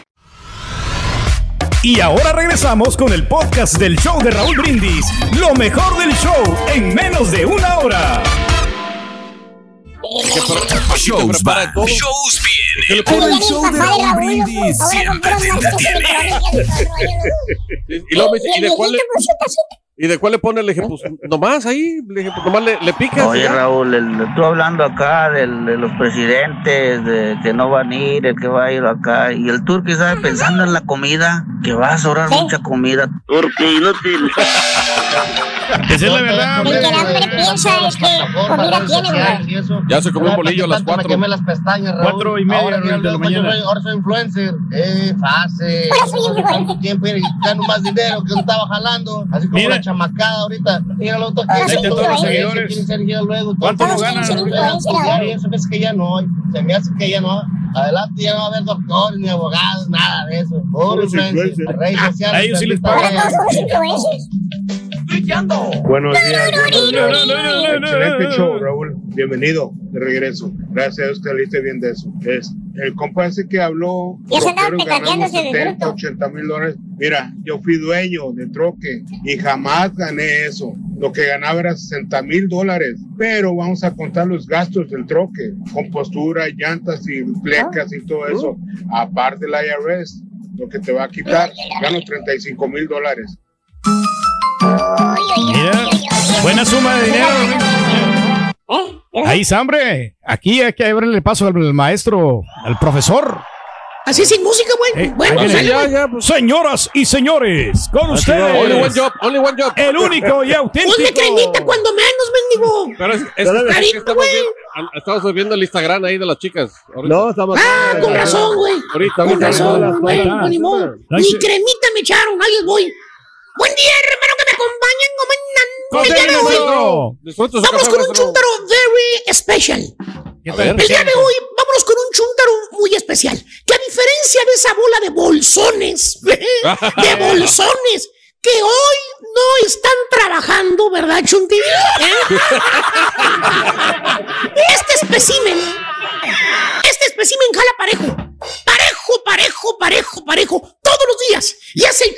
E: Y ahora regresamos con el podcast del show de Raúl Brindis. Lo mejor del show en menos de una hora.
I: shows va, shows el show de Raúl Brindis siempre te entretiene.
C: Y, luego me dice, ¿y de cuál le, ¿y de cuál le pone? Le dije, pues nomás ahí, le dije, pues nomás le, le picas. y
Q: Oye,
C: ya.
Q: Raúl, el- tú hablando acá del- de los presidentes, de que no van a ir, el que va a ir acá, y el turqui, ¿sabes? Pensando en la comida, que va a sobrar mucha comida. Turqui, inútil.
B: Esa es la verdad,
E: El que el hambre piensa es que comida tiene, güey.
C: Ya se comió un bolillo a las
R: Me
C: cuatro.
R: quemé las pestañas, Raúl.
B: Cuatro y media,
R: ahora,
B: de la mañana.
R: ahora soy influencer. Eh, [laughs] Hace tanto tiempo y gano más dinero que no estaba jalando. Así como la chamacada ahorita. Mira, lo otro
E: Ahora
R: que
E: soy
R: todo
E: influencer.
R: se seguidores.
B: ¿Cuánto
R: Todos
B: ganan?
R: Ya, y eso es que ya no hay. Se me hace que ya no. Adelante ya no va a haber doctores ni abogados, nada de eso. Puro influencer. Redes sociales.
B: A ellos sí les pagan.
K: Buenos días, buenos días. Excelente show, Raúl. Bienvenido de regreso. Gracias a que saliste bien de eso. Es, el compa ese que habló,
E: Ya se andaba
K: troqueros ganamos
E: petateándose de
K: 70,
E: bruto.
K: 80 mil dólares. Mira, yo fui dueño de troque y jamás gané eso. Lo que ganaba era 60 mil dólares. Pero vamos a contar los gastos del troque, compostura, llantas y plecas y todo eso. Aparte del IRS, lo que te va a quitar, gano 35 mil dólares.
B: Mira, buena suma de dinero. Ahí, hombre. Aquí hay que abrirle paso al maestro, al profesor.
S: Así sin música, güey.
B: Eh,
S: bueno, sale, güey.
B: Señoras y señores, con
C: Only
B: ustedes.
C: one job, only one job.
B: El único y auténtico.
S: Ponme cremita cuando menos, mendigo.
C: Pero es, es, es que
S: Carito,
C: estamos,
S: güey.
C: viendo, estamos viendo el Instagram ahí de las chicas. ahorita.
K: No, estamos.
S: Ah, con razón, güey.
C: Ahorita,
S: Con razón, güey. Pues ni cremita me echaron. Ahí les voy. Buen día, hermano, que me acompañen.
B: Con
S: El día de hoy vamos con un chúntaro very special. El día de hoy vámonos con un chúntaro muy especial. Que a diferencia de esa bola de bolsones, [laughs] de [laughs] bolsones, que hoy no están trabajando, ¿verdad, Chunti? ¿Eh? [laughs] Este espécimen, este espécimen jala parejo. Parejo, parejo, parejo, parejo, todos los días. Y es el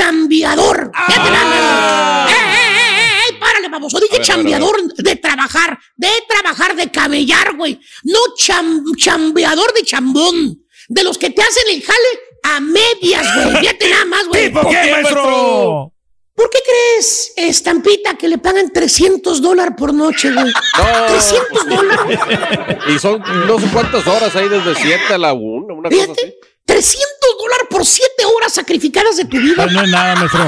S: chambeador. Fíjate más. ¡Eh, eh, eh, eh! ey, párale, baboso! Dije
C: ver, a ver, a ver.
S: chambeador de trabajar, de trabajar, de camellar, güey. No cham- chambeador de chambón. De los que te hacen el jale a medias, güey. [laughs] Fíjate nada más, güey.
B: ¿Tipo qué, maestro?
S: ¿Por qué crees, estampita, que le pagan 300 dólares por noche, güey? [laughs]
C: No.
S: 300 dólares. [laughs]
C: Y son no sé cuántas horas ahí desde 7 a la 1, una cosa así.
S: Fíjate, 300 dólares por 7 horas sacrificadas de tu vida.
B: Pues no es nada, maestro.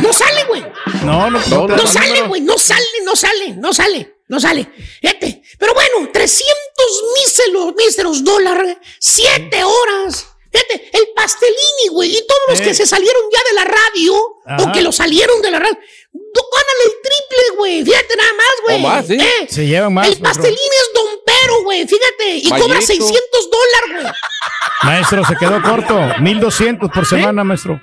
S: No sale, güey.
B: No, no, no,
S: No sale, güey. No sale, no sale, no sale, no sale. Fíjate. Pero bueno, 300 míseros, míseros dólares, 7 horas. Fíjate, el pastelini, güey, y todos los
B: Eh.
S: que se salieron ya de la radio,
B: Ajá.
S: o que lo salieron de la radio, ganan el triple, güey. Fíjate nada más, güey.
C: O más, sí.
S: Eh,
B: Se llevan más.
S: el
B: maestro.
S: pastelini es don Pero, güey, fíjate, y cobra
C: Mallito.
S: 600 dólares, güey.
B: Maestro, se quedó corto. 1200 por semana, maestro.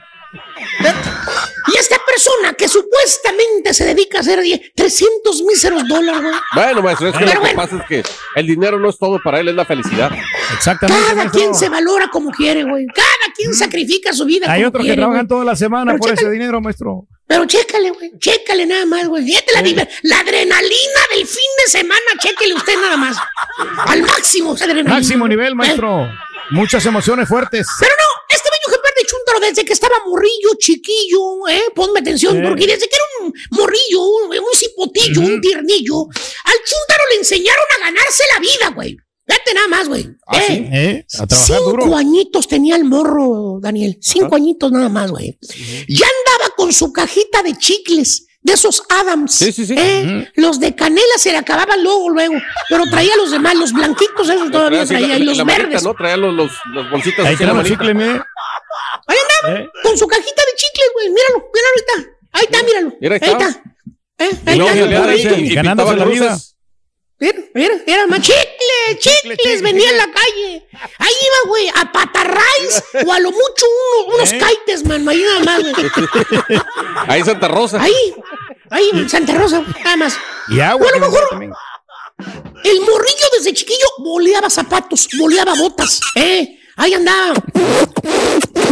S: Y esta persona que supuestamente se dedica a hacer 10, 300 míseros dólares, güey.
C: Bueno, maestro, es que
S: Pero
C: lo que
S: bueno.
C: pasa es que el dinero no es todo para él, es la felicidad.
B: Exactamente,
S: Cada
B: maestro.
S: quien se valora como quiere, güey. Cada quien sacrifica su vida.
B: Hay
S: como
B: otros que trabajan
S: güey.
B: toda la semana
S: Pero
B: por ese dinero, maestro.
S: Pero chécale, güey. Chécale nada más, güey. Fíjate la, adrenalina del fin de semana. Chéquele usted nada más. Al máximo, adrenalina.
B: Máximo nivel,
S: Eh,
B: maestro. Muchas emociones fuertes.
S: Pero no, desde que estaba morrillo, chiquillo, ¿eh? Ponme atención,
B: Eh.
S: porque desde que era un morrillo, un, un cipotillo, un tiernillo, al Chuntaro le enseñaron a ganarse la vida, güey. Fíjate nada más, güey.
B: ¿Ah,
S: Eh,
B: sí? ¿Eh? A trabajar
S: Cinco
B: duro.
S: añitos tenía el morro, Daniel. Cinco añitos nada más, güey. Ya andaba con su cajita de chicles. De esos Adams.
C: Sí, sí, sí.
S: ¿eh? Los de canela se le acababan luego, luego. Pero traía los demás, los blanquitos, esos todavía traía. Y los
C: la
S: verdes.
C: ¿no? Traía los, los, los bolsitas
B: Ahí
C: manita.
B: chicle, mire.
S: Ahí andaba,
B: ¿Eh?
S: con su cajita de chicles, güey. Míralo, míralo ahorita. Ahí está, míralo.
C: Mira, ahí
S: ahí
C: está.
S: está. ¿Eh?
C: Y
S: Ahí está.
C: salía ahí y, y
B: Ganándose
C: pintaba
B: la vida.
S: Mira, mira, mira, más chicle, chicles,
B: chicle,
S: venía en la calle. Ahí iba, güey, a patarrays [laughs] o a lo mucho uno- unos
B: ¿Eh?
S: kites, man, ahí nada más, güey. [laughs]
C: Ahí Santa Rosa.
S: Ahí, ahí, Santa Rosa, nada más.
B: Y agua.
S: O a lo mejor-
B: también.
S: El morrillo desde chiquillo boleaba zapatos, boleaba botas, eh. Ahí andaba.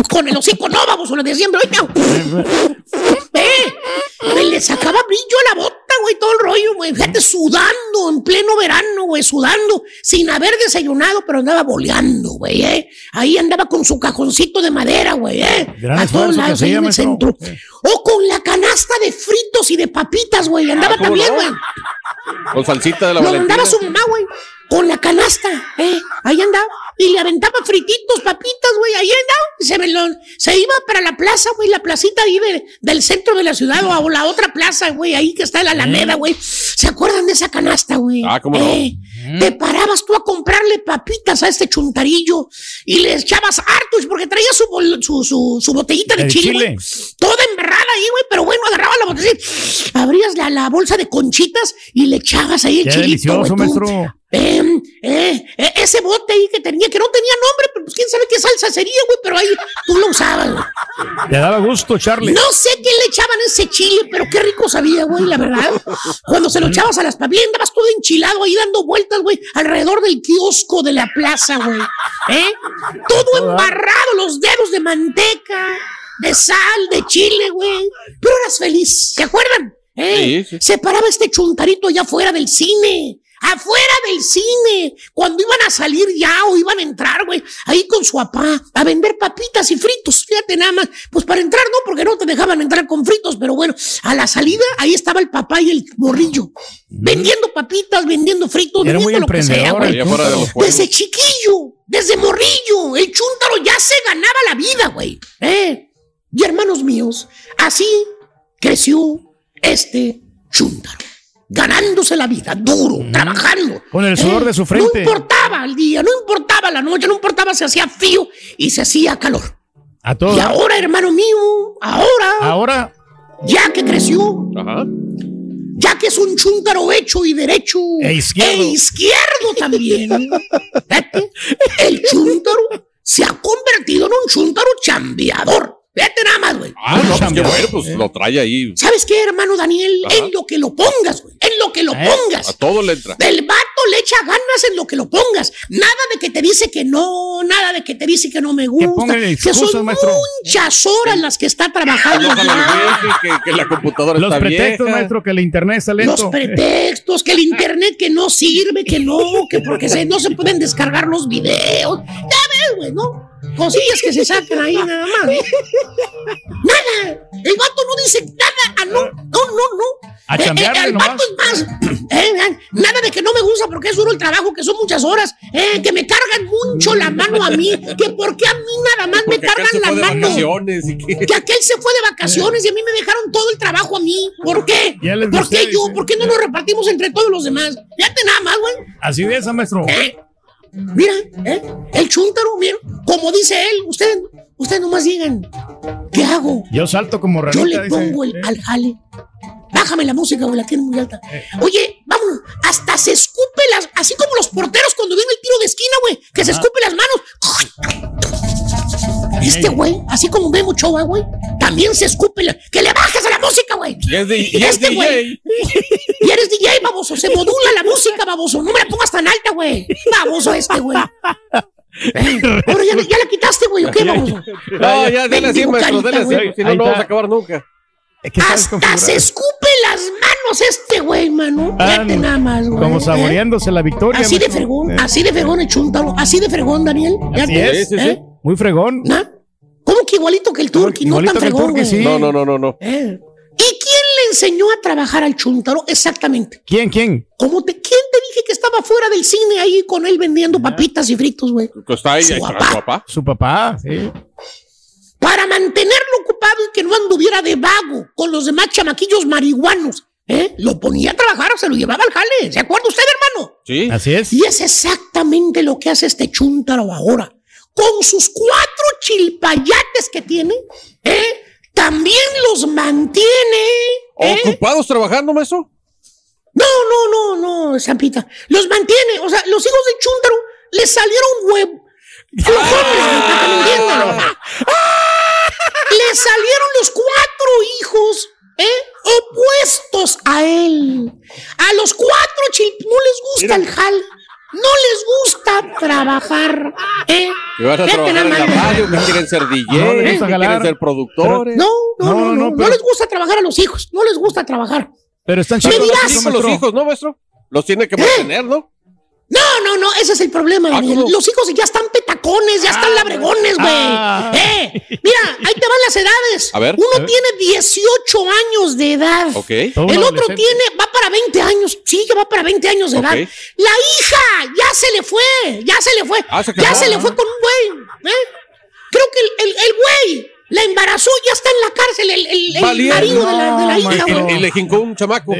S: Con el hocico, no, vamos, lo de siempre. Oiga. [laughs] Eh, me le sacaba brillo a la bota, güey, todo el rollo, güey. Fíjate, sudando en pleno verano, güey, sudando, sin haber desayunado, pero andaba boleando, güey, ¿eh? Ahí andaba con su cajoncito de madera, güey, ¿eh?
B: Gran
S: A todos lados, en el centro. O con la canasta de fritos y de papitas, güey. Andaba
C: Ah, ¿cómo
S: también,
C: no?
S: güey.
C: Con salsita de la
S: Lo
C: Valentina.
S: mandaba su mamá, güey, con la canasta, ¿eh? Ahí andaba. Y le aventaba frititos, papitas, güey, ahí. Y Se, me lo- se iba para la plaza, güey, la placita ahí de- del centro de la ciudad o la otra plaza, güey, ahí que está la Alameda, güey. ¿Se acuerdan de esa canasta, güey?
C: Ah, ¿cómo no?
S: Eh, Te parabas tú a comprarle papitas a este chuntarillo y le echabas hartos porque traía su, bol- su, su, su botellita de chile,
B: chile.
S: güey. Toda embarrada ahí, güey, pero bueno, agarraba la botellita, abrías la, la bolsa de conchitas y le echabas ahí el
B: Qué
S: chilito,
B: delicioso,
S: tú.
B: Maestro.
S: Eh, eh, ese bote ahí que tenía, que no tenía nombre, pero pues quién sabe qué salsa sería, güey, pero ahí tú lo usabas, güey.
B: Le daba gusto, Charlie.
S: No sé qué le echaban ese chile, pero qué rico sabía, güey, la verdad. Cuando se lo echabas a las papitas, andabas todo enchilado ahí dando vueltas, güey, alrededor del kiosco de la plaza, güey. ¿Eh? Todo embarrado, los dedos de manteca, de sal, de chile, güey. Pero eras feliz, ¿se acuerdan? ¿Eh?
C: Sí, sí.
S: Se paraba este chuntarito allá afuera del cine. Afuera del cine, cuando iban a salir ya o iban a entrar, güey, ahí con su papá a vender papitas y fritos. Fíjate nada más, pues para entrar no, porque no te dejaban entrar con fritos, pero bueno, a la salida ahí estaba el papá y el morrillo, vendiendo papitas, vendiendo fritos,
B: Era muy
S: vendiendo lo que sea, güey. Desde chiquillo, desde morrillo, el chúntaro ya se ganaba la vida, güey. ¿Eh? Y hermanos míos, así creció este chúntaro. Ganándose la vida, duro, trabajando.
B: Con el sudor de su frente.
S: No importaba el día, no importaba la noche, no importaba si hacía frío y se hacía calor.
B: A todos.
S: Y ahora, hermano mío, ahora,
B: Ahora,
S: ya que creció,
C: Ajá.
S: ya que es un chúntaro hecho y derecho
B: E izquierdo.
S: e izquierdo también. El chúntaro se ha convertido en un chúntaro chambeador. Fíjate nada más, güey.
C: Ah, no, pues qué bueno, pues lo trae ahí.
S: ¿Sabes qué, hermano Daniel?
C: Ajá.
S: En lo que lo pongas, güey. En lo que lo
B: Eh,
C: A
S: pongas.
C: todo le entra.
S: El vato le echa ganas en lo que lo pongas. Nada de que te dice que no, nada de que te dice que no me gusta. que
B: excusas,
S: son
B: maestro.
S: muchas horas las que está
C: Que
S: trabajando.
C: wifi, que, que la computadora
B: los
C: está
B: pretextos,
C: vieja.
B: maestro, que el internet está
S: Los
B: lento.
S: pretextos, que el internet que no sirve, que no, que porque se, no se pueden descargar los videos. Ya ves, güey, ¿no? Cosillas que se sacan ahí nada más. ¿eh? Nada. El vato no dice nada. Ah, no, no, no, no.
B: A
S: Eh, eh, el vato es más. eh, eh, nada de que no me gusta porque es duro el trabajo, que son muchas horas. eh, que me cargan mucho la mano a mí. Que porque a mí nada más me
C: Porque aquel
S: cargan la mano.
C: y que...
S: Que aquel se fue de vacaciones y a mí me dejaron todo el trabajo a mí. ¿Por qué? ¿Por qué yo? ¿Por qué no lo repartimos entre todos los demás? Fíjate nada más, güey.
B: Así de esa, maestro.
S: Mira, ¿eh? el chúntaro, mira, como dice él, ustedes, ustedes nomás digan, ¿qué hago?
B: Yo salto como ranita.
S: Yo le pongo el, al jale. Bájame la música, güey, la tiene muy alta.
B: Eh.
S: Oye, vámonos, hasta se escupe las, así como los porteros cuando viene el tiro de esquina, güey, que se escupe las manos. Este güey, así como Memo Ochoa, güey, también se escupe, la- que le bajes a la música, güey.
C: Y
S: Este güey. Y eres DJ, baboso. Se modula la música, baboso. No me la pongas tan alta, güey. Baboso este, güey. Eh, [laughs] Ahora ya, ya la quitaste, güey. ¿O qué, baboso?
C: No, ya, dale así, maestro, dale así,
S: güey.
C: si no, no vamos a acabar nunca.
B: Es que
S: Hasta se escupe las manos este güey, mano.
B: Ah,
S: Fíjate nada más, güey.
B: Como
S: ¿Eh?
B: saboreándose la victoria.
S: Así de fregón,
B: Eh,
S: así de fregón el chúntaro. Así de fregón, Daniel.
B: Así es.
C: Sí, sí, sí.
S: ¿Eh?
B: Muy fregón.
S: ¿No? ¿Cómo que igualito que el turqui? No tan fregón,
B: Turqui, sí.
C: No, no, no, no, no.
S: Eh. ¿Y quién le enseñó a trabajar al chúntaro? Exactamente.
B: ¿Quién, quién?
S: ¿Cómo te, ¿Quién te dije que estaba fuera del cine ahí con él vendiendo papitas y fritos, güey?
C: Pues Está ahí,
S: Su
C: ahí está
S: papá.
C: su papá.
B: Su papá, sí.
S: Para mantenerlo ocupado y que no anduviera de vago con los demás chamaquillos marihuanos. ¿eh? Lo ponía a trabajar, se lo llevaba al jale. ¿Se acuerda usted, hermano?
C: Sí.
B: Así es.
S: Y es exactamente lo que hace este chúntaro ahora. Con sus cuatro chilpayates que tiene, ¿eh? también los mantiene. ¿eh?
C: ¿Ocupados trabajando, maestro?
S: No, no, no, no, Zampita. Los mantiene. O sea, los hijos del chúntaro le salieron me entiendan. Le salieron los cuatro hijos, ¿eh? Opuestos a él. A los cuatro chil no les gusta el jal. No les gusta trabajar, ¿eh?
C: Van a
S: Fíjate
C: trabajar en
S: nada
C: la
S: más.
C: radio, que quieren ser DJ,
B: No
C: que quieren ser productores.
S: No, no, no, no, no,
B: no,
S: no
B: pero-
S: les gusta trabajar a los hijos, no les gusta trabajar.
B: Pero están chicos
C: los los hijos, ¿no, maestro? Los tiene que mantener, ¿no?
S: No, no, no, ese es el problema, Daniel.
C: ¿cómo?
S: Los hijos ya están ya están labregones, güey.
C: Ah.
S: Eh, mira, ahí te van las edades.
C: A ver.
S: Uno
C: A ver.
S: tiene 18 años de edad.
C: Ok.
S: El otro tiene, va para 20 años. Sí, ya va para 20 años de edad. La hija ya se le fue, ya se le fue.
C: Ah, se
S: ya se le fue con un güey. ¿eh? Creo que el, el, el güey la embarazó, ya está en la cárcel, el, el- el marido de la, de la hija,
C: Y-
S: güey.
C: y, le jincó un chamaco.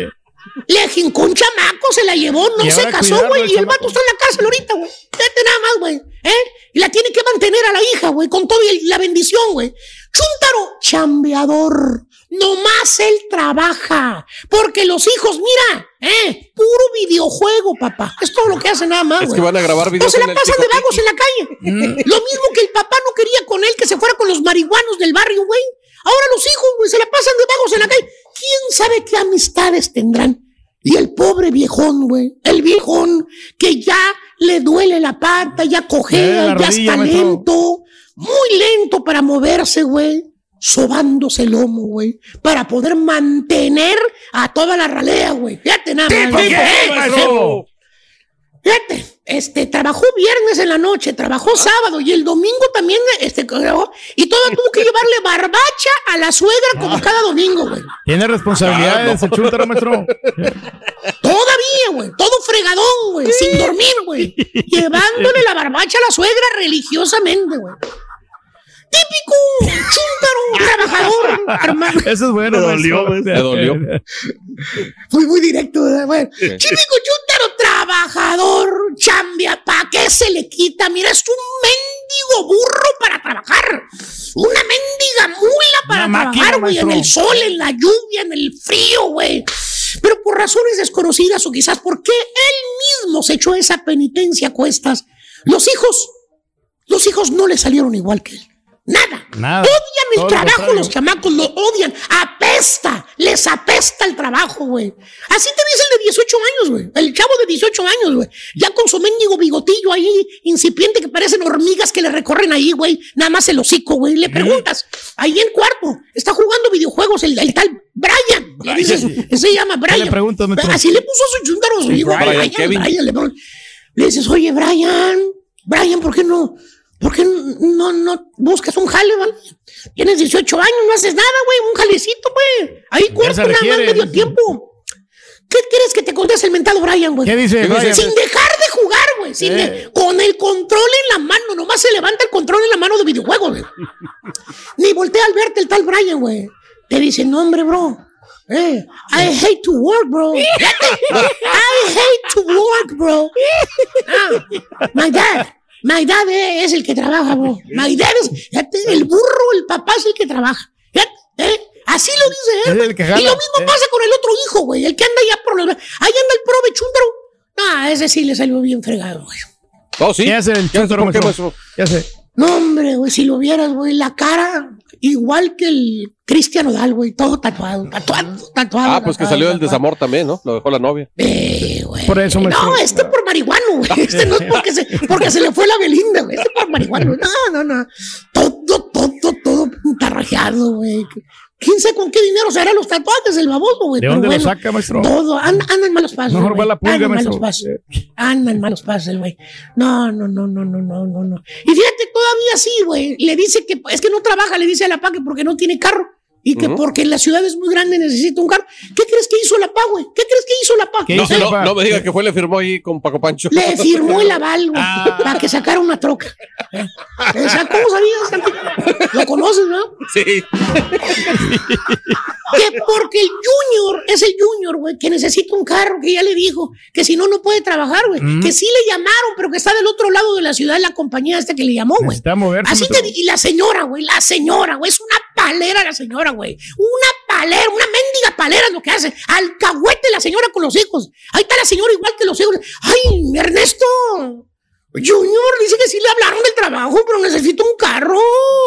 S: Le jincó un chamaco, se la llevó, no se casó, güey. Y el vato está en la cárcel ahorita, güey. Fíjate nada más, güey. ¿Eh? Y la tiene que mantener a la hija, güey, con todo y el- la bendición, güey. Chuntaro, chambeador. Nomás él trabaja. Porque los hijos, mira, ¿eh? Puro videojuego, papá. Es todo lo que hace nada más,
C: Es
S: güey.
C: que van a grabar videos
S: No se la pasan de vagos en la calle. Lo mismo que el papá no quería con él que se fuera con los marihuanos del barrio, güey. Ahora los hijos, güey, se la pasan de vagos en la calle. ¿Quién sabe qué amistades tendrán? Y el pobre viejón, güey, el viejón que ya le duele la pata, ya
B: Eh,
S: cojea,
B: la
S: ya
B: rodilla,
S: está lento, muy lento para moverse, güey. Sobándose el lomo, güey, para poder mantener a toda la ralea, güey. Fíjate nada más.
C: ¿Qué,
S: ¿eh? Fíjate, este, trabajó viernes en la noche, trabajó sábado y el domingo también, este, y todo [laughs] tuvo que llevarle barbacha a la suegra como cada domingo, güey.
B: Tiene responsabilidades el chúntaro, maestro. [laughs]
S: Todavía, güey, todo fregadón, güey, sin dormir, güey. Llevándole la barbacha a la suegra religiosamente, güey. Típico chúntaro [laughs] trabajador, hermano.
B: Eso es bueno,
C: Me dolió, me dolió.
S: Fui muy directo,
C: Sí.
S: típico chúntaro trabajador, chambia, ¿pa' qué se le quita? Mira, es un mendigo burro para trabajar. Una mendiga mula para
B: Una
S: trabajar, güey, en el sol, en la lluvia, en el frío, güey. Pero por razones desconocidas o quizás porque él mismo se echó esa penitencia a cuestas, los hijos, los hijos no le salieron igual que él. Nada.
B: Nada.
S: Odian el
B: Todo
S: trabajo, los chamacos lo odian. Apesta, les apesta el trabajo, güey. Así te dice el de 18 años, güey. El chavo de 18 años, güey. Ya con su mendigo bigotillo ahí, incipiente, que parecen hormigas que le recorren ahí, güey. Nada más el hocico, güey. Le preguntas, ahí en cuarto, está jugando videojuegos el, el tal Brian. Le dices, ese se llama Brian.
B: le preguntas?
S: Así le puso su chúntaro a su hijo,
C: Brian,
S: Brian. Brian, le dices, oye, Brian, Brian, ¿por qué no? ¿Por qué no, no buscas un jale, vale? Tienes 18 años, no haces nada, güey, un jalecito, güey. Ahí cuerpo nada más medio tiempo. ¿Qué quieres que te conteste el mentado Brian, güey?
B: ¿Qué dice, Brian?
S: Sin dejar de jugar, güey. sin de-
B: Eh.
S: con el control en la mano. Nomás se levanta el control en la mano de videojuegos, güey. [laughs] Ni voltea al verte el tal Brian, güey. Te dice, no, hombre, bro. Eh, I hate to work, bro. [laughs] I hate to work, bro. [laughs] Ah, my dad. My dad eh, es el que trabaja, bro. My dad es el burro, el papá es el que trabaja. Eh, Así lo dice él.
B: Es el que
S: y
B: jala,
S: lo mismo
B: eh.
S: pasa con el otro hijo, güey. El que anda allá por los. Ahí anda el prove chúntaro. Ah, ese sí le salió bien fregado, güey.
C: Oh, sí.
B: ¿Qué hace el
C: ¿Por qué?
B: ¿Qué hace?
S: No, hombre, güey, si lo vieras, güey, la cara igual que el Cristian Odal, güey, todo tatuado, tatuado, tatuado.
C: Ah, pues que salió del desamor también, ¿no? Lo dejó la novia.
B: Por eso, maestro.
S: No, este por marihuano, güey. Este no es porque se, porque se le fue la Belinda, güey. Este por marihuano. No, no, no. Todo, todo, todo pintarrajeado, güey. ¿Quién sabe con qué dinero se hará los tatuajes el baboso, güey?
B: ¿De
S: Pero
B: dónde lo saca, maestro?
S: Todo. Anda, anda en malos pasos.
B: Mejor
S: güey.
B: va la pulga,
S: Anda en malos pasos. Anda en malos pasos el güey. No, no, no, no, no, no, no, no. Y fíjate, todavía sí, güey. Le dice que es que no trabaja, le dice a la PA que porque no tiene carro. Y que porque la ciudad es muy grande necesita un carro. ¿Qué crees que hizo la PA, güey? ¿Qué crees que hizo la PA?
C: No, no, no me diga que fue, le firmó ahí con Paco Pancho.
S: Le firmó el aval, güey,
C: Ah.
S: para que sacara una troca. ¿Eh? O sea, ¿Cómo sabías? Lo conoces, ¿no?
C: Sí.
S: Que porque el Junior es el Junior, güey, que necesita un carro, que ya le dijo, que si no, no puede trabajar, güey.
B: Mm.
S: Que sí le llamaron, pero que está del otro lado de la ciudad, la compañía esta que le llamó, güey. Así te y la señora, güey, la señora, güey, es una palera la señora, güey. Una palera, una mendiga palera es lo que hace. Alcahuete la señora con los hijos. Ahí está la señora igual que los hijos. Ay, Ernesto. Junior dice que sí le hablaron del trabajo, pero necesita un carro.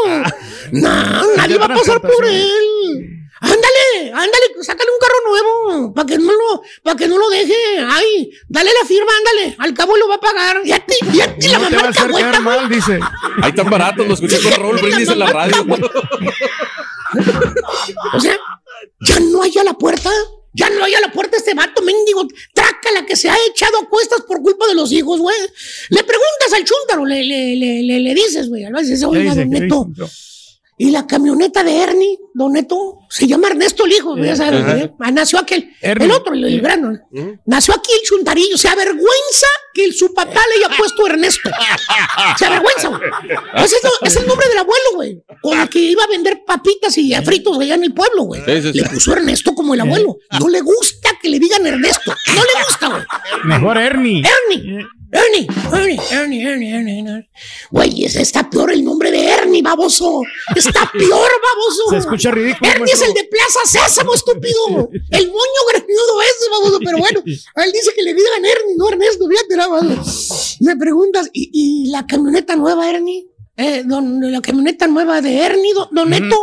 B: Ah.
S: No, nadie va a pasar por él. Ándale, ándale, sácale un carro nuevo para que no lo, para que no lo deje. Ay, dale la firma, ándale. Al cabo lo va a pagar. Ya te, ya te la
B: No te
S: mamá
B: va a mal, dice.
C: Ahí tan baratos, lo escuché con Raúl Brindis en la radio. [laughs]
S: O sea, ya no hay a la puerta Ya no hay a la puerta este vato, mendigo. Traca la que se ha echado a cuestas por culpa de los hijos, güey. Le preguntas al chúntaro, le, le, le, le, le dices, güey. A veces, oiga, don Neto. Y la camioneta de Ernie, don Neto, se llama Ernesto el hijo, ya sabes. ¿eh? Ah, Nació aquel,
C: Ernie.
S: el otro, el, el grano. Nació aquí el chuntarillo. Se avergüenza que su papá le haya puesto Ernesto. Se avergüenza, güey. Ese es, el nombre del abuelo, güey. Con el que iba a vender papitas y fritos allá en el pueblo, güey.
C: Sí, sí, sí.
S: Le puso Ernesto como el abuelo. No le gusta que le digan Ernesto. No le gusta, güey.
B: Mejor Ernie.
S: Ernie. Ernie, Ernie, Ernie, Ernie, Ernie, Ernie. Güey, ese está peor el nombre de Ernie, baboso. Está [laughs] peor, baboso.
B: Se escucha ridículo,
S: Ernie es el de Plaza Sésamo, estúpido. [laughs] El moño greñudo ese, baboso. Pero bueno, él dice que le digan Ernie, no Ernesto. Fíjate, nada. Me preguntas, ¿y, y la camioneta nueva, Ernie? Eh, don- la camioneta nueva de Ernie, don, don Neto.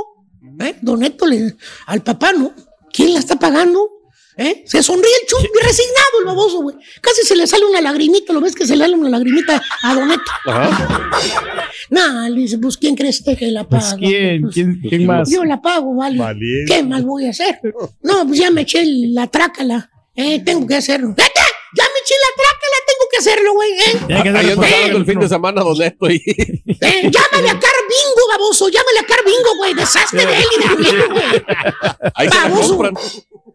S: ¿Eh? Don Neto, le- al papá, ¿no? ¿Quién la está pagando? ¿Eh? Se sonríe el chum, resignado el baboso, güey. Casi se le sale una lagrimita, ¿lo ves que se le sale una lagrimita a Don Neto? Nah, le dice, pues ¿quién crees que la paga?
B: Pues, ¿quién? ¿Quién, quién más?
S: Yo la pago, vale.
B: Valiente.
S: ¿Qué más voy a hacer? No, pues ya me eché la trácala. Eh, tengo que hacerlo. ¡Vete! Ya me eché la trácala, que hacerlo, güey. ¿eh?
C: Anda pasando el fin de semana, don Neto. y-
S: Eh, llámale a Car Bingo, baboso. Llámale a Car Bingo, güey. Deshazte de él y de Julián, güey.
C: Ahí se la compran.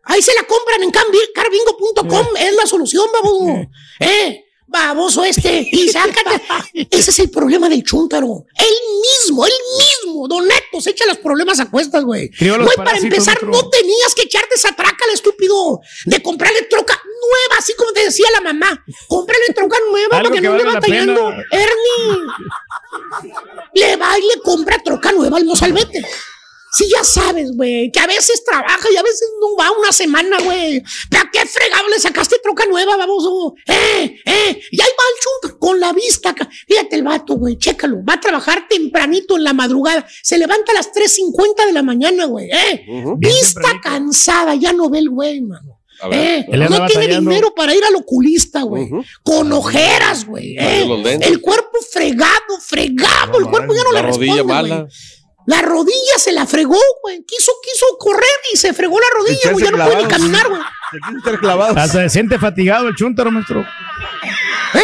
S: Ahí se la compran en carbingo.com. Es la solución, baboso. Eh, baboso este. Y sácate. [laughs] Ese es el problema del chúntaro. Él mismo, él mismo. Don Neto se echa los problemas a cuestas, güey. Güey, para empezar, no tenías que echarte esa traca al estúpido de comprarle troca nueva, así como te decía la mamá. Cómprale troca nueva para que,
B: que
S: no le
B: la
S: batallando. Ernie. Le va y le compra troca nueva al mozalbete. Sí, ya sabes, güey, que a veces trabaja y a veces no va una semana, güey. ¿Pero qué fregado le sacaste troca nueva, baboso? ¡Eh, eh! Y ahí va el chunta con la vista acá. Fíjate el vato, güey, chécalo. Va a trabajar tempranito en la madrugada. Se levanta a las 3.50 de la mañana, güey, ¿eh? Vista cansada, ya no ve el güey, mano. Eh, no tiene dinero para ir al oculista, güey. Con ojeras, güey. eh. El cuerpo fregado, fregado. el cuerpo ya no
C: La
S: le
C: rodilla
S: responde,
C: mala.
S: La rodilla se la fregó, güey. Quiso, quiso correr y se fregó la rodilla, güey. Ya no puede ni caminar, güey.
B: Hasta se siente fatigado el chúntaro, maestro.
S: ¿Eh?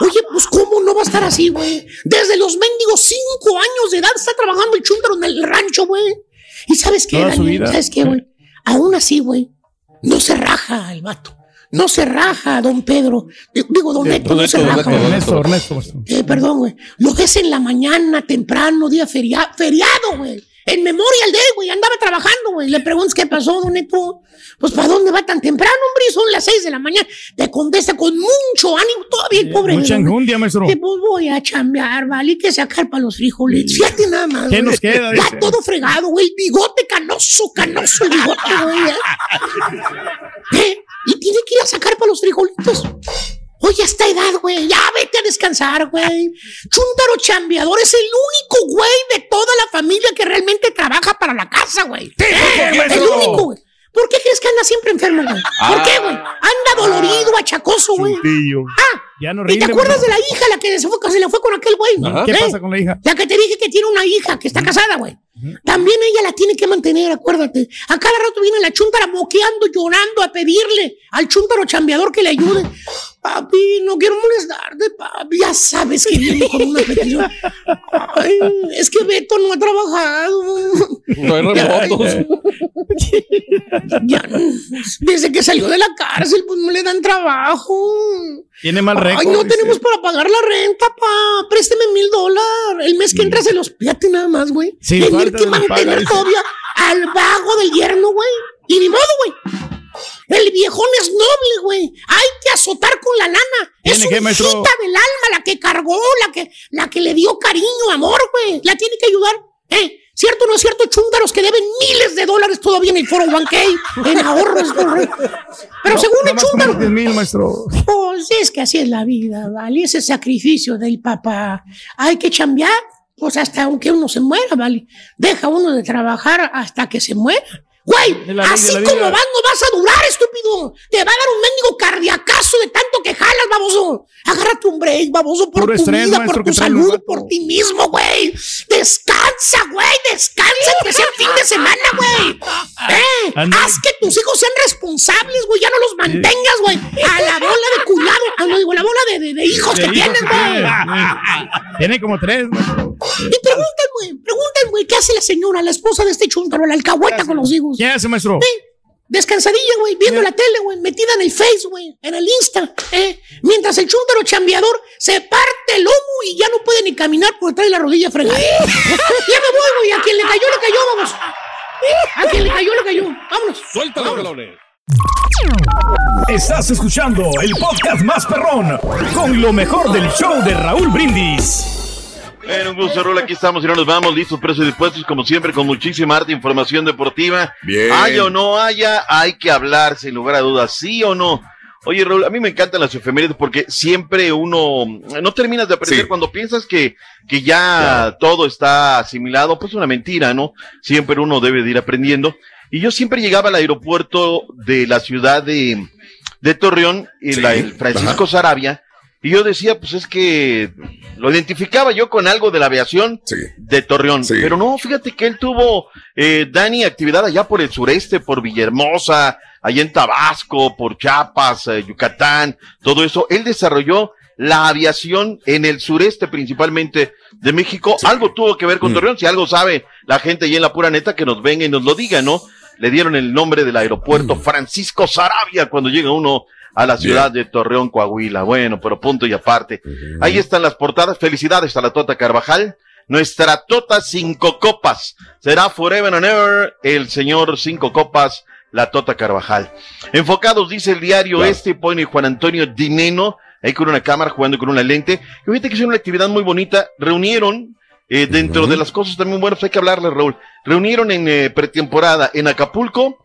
S: Oye, pues cómo no va a estar así, güey. Desde los mendigos cinco años de edad está trabajando el chúntaro en el rancho, güey. Y sabes qué,
B: Toda su
S: Daniel?
B: vida.
S: ¿Sabes qué, güey? Aún así, güey, no se raja el vato. No se raja, don Pedro. Digo, don Neto, no se raja.
B: Ernesto, Ernesto.
S: Eh, perdón, güey. Lo ves en la mañana, temprano, día feria- feriado, güey. En Memorial Day, güey. Andaba trabajando, güey. Le preguntas qué pasó, don Neto. Pues, ¿para dónde va tan temprano, hombre? Son las seis de la mañana. Te contesta con mucho ánimo. Todavía el pobre.
B: mucha enjundia, maestro.
S: Que pues voy a chambear, ¿vale? Hay que sacar para los frijoles. Fíjate nada más.
B: ¿Qué nos queda,
S: Ya
B: dice?
S: todo fregado, güey. El bigote canoso, canoso el bigote, güey. [laughs] ¿eh? Y tiene que ir a sacar para los frijolitos. Oye, a esta edad, güey, ya vete a descansar, güey. Chúntaro chambeador es el único güey de toda la familia que realmente trabaja para la casa, güey. ¿Eh? El único, güey. ¿Por qué crees que anda siempre enfermo, güey? ¿Por
B: Ah.
S: qué, güey? Anda dolorido, achacoso, güey. Ah,
B: Ya no
S: ¿y te acuerdas de la hija, la que se, fue, se le fue con aquel güey?
B: Ajá. ¿Qué
S: ¿Eh?
B: pasa con la hija?
S: La que te dije que tiene una hija que está casada, güey. También ella la tiene que mantener, acuérdate. A cada rato viene la chuntara moqueando, llorando, a pedirle al chuntaro chambeador que le ayude. Papi, no quiero molestarte, papi. Ya sabes que viene con una petición. Ay, es que Beto no ha trabajado.
C: No hay remotos.
S: Ya, desde que salió de la cárcel, pues no le dan trabajo.
B: Tiene mal
S: Ay,
B: récord.
S: no
B: dice.
S: tenemos para pagar la renta, pa. Présteme mil dólares. El mes que entra se los fíjate nada más, güey.
B: Sí,
S: Tener que
B: paga,
S: mantener
B: dice.
S: todavía al vago del yerno, güey. Y ni modo, güey. El viejón es noble, güey. Hay que azotar con la lana. Es
B: ¿Tiene
S: su
B: qué, maestro?
S: hijita del alma, la que cargó, la que, la que le dio cariño, amor, güey. La tiene que ayudar. ¿Eh? ¿Cierto o no es cierto? Chúntaros que deben miles de dólares todavía en el foro 1K, en ahorros. Pero
B: No,
S: según el
B: 10 mil, maestro.
S: pues es que así es la vida, ¿vale? Ese sacrificio del papá. Hay que chambear, pues hasta aunque uno se muera, ¿vale? Deja uno de trabajar hasta que se muera. Güey,
B: ley,
S: así como vas, no vas a durar, estúpido. Te va a dar un mendigo cardiacazo de tanto que jalas, baboso. Agárrate un break, baboso, por
B: Puro
S: tu
B: estrés,
S: vida,
B: maestro,
S: por tu salud, por ti mismo, güey. Descansa, güey, descansa, que sea fin de semana, güey. Eh, haz que tus hijos sean responsables, güey. Ya no los mantengas, güey. A la bola de cuidado, a lo digo, a la bola de, de- de hijos
B: De
S: que
B: hijos
S: tienes, güey.
B: tiene. Como tres.
S: Y preguntan, güey, ¿qué hace la señora, la esposa de este chúntaro, la alcahueta con los hijos?
B: ¿Qué hace, maestro?
S: Descansadilla, güey, viendo la tele, güey, metida en el Face, güey, en el Insta, eh. Mientras el chúntaro chambeador se parte el lomo y ya no puede ni caminar porque trae la rodilla fregada. [laughs] ya me voy, güey, a quien le cayó, le cayó, vamos. A quien le cayó, le cayó. Vámonos.
C: Suelta los balones.
G: Estás escuchando el podcast más perrón con lo mejor del show de Raúl Brindis.
T: Bueno, un gusto, Raúl. Aquí estamos y no nos vamos. Listos, presos y dispuestos, como siempre, con muchísima arte, información deportiva.
U: Bien.
T: Haya o no haya, hay que hablar, sin lugar a dudas, sí o no. Oye, Raúl, a mí me encantan las efemérides porque siempre uno no terminas de aprender
U: Sí.
T: cuando piensas que, que ya todo está asimilado, pues una mentira, ¿no? Siempre uno debe de ir aprendiendo. Y yo siempre llegaba al aeropuerto de la ciudad de, de Torreón, y
U: Sí,
T: la, el Francisco
U: ajá.
T: Sarabia, y yo decía, pues es que lo identificaba yo con algo de la aviación
U: Sí.
T: de Torreón.
U: Sí.
T: Pero no, fíjate que él tuvo, eh, Dani, actividad allá por el sureste, por Villahermosa, allá en Tabasco, por Chiapas, eh, Yucatán, todo eso. Él desarrolló la aviación en el sureste principalmente de México. Algo tuvo que ver con
U: Mm.
T: Torreón. Si algo sabe la gente allá en la pura neta, que nos venga y nos lo diga, ¿no? Le dieron el nombre del aeropuerto
U: Mm.
T: Francisco Sarabia cuando llega uno a la ciudad de Torreón, Coahuila. Bueno, pero punto y aparte. Ahí están las portadas. Felicidades a la Tota Carvajal. Nuestra Tota Cinco Copas. Será forever and ever el señor Cinco Copas, la Tota Carvajal. Enfocados, dice el diario
U: Claro.
T: este, pone Juan Antonio Dineno, ahí con una cámara jugando con una lente. Y fíjate que es una actividad muy bonita. Reunieron, eh, dentro de las cosas también buenas, hay que hablarle, Raúl. Reunieron en eh, pretemporada en Acapulco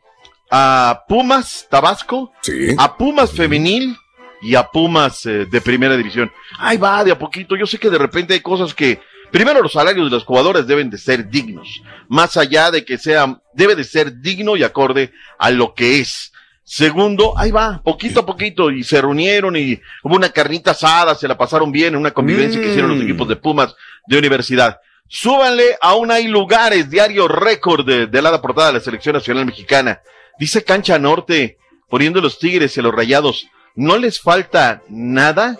T: a Pumas Tabasco,
U: Sí.
T: a Pumas Femenil y a Pumas eh, de primera división. Ahí va, de a poquito. Yo sé que de repente hay cosas que, primero los salarios de los jugadores deben de ser dignos, más allá de que sea, debe de ser digno y acorde a lo que es. Segundo, ahí va, poquito a poquito, y se reunieron y hubo una carnita asada, se la pasaron bien en una convivencia que hicieron los
U: Mm.
T: equipos de Pumas de universidad. Súbanle, aún hay lugares, diario récord de, de la portada de la selección nacional mexicana. Dice Cancha Norte, poniendo los Tigres y los Rayados, ¿no les falta nada?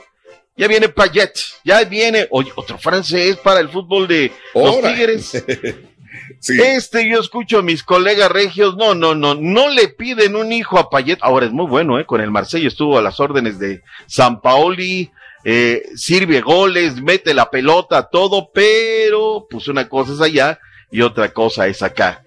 T: Ya viene Payet, ya viene oye, otro francés para el fútbol de los. Tigres. [laughs]
U: Sí.
T: Este yo escucho a mis colegas regios, no, no, no, no le piden un hijo a Payet. Ahora es muy bueno, ¿eh? Con el Marsella estuvo a las órdenes de San Paoli, eh, sirve goles, mete la pelota, todo, pero pues una cosa es allá y otra cosa es acá.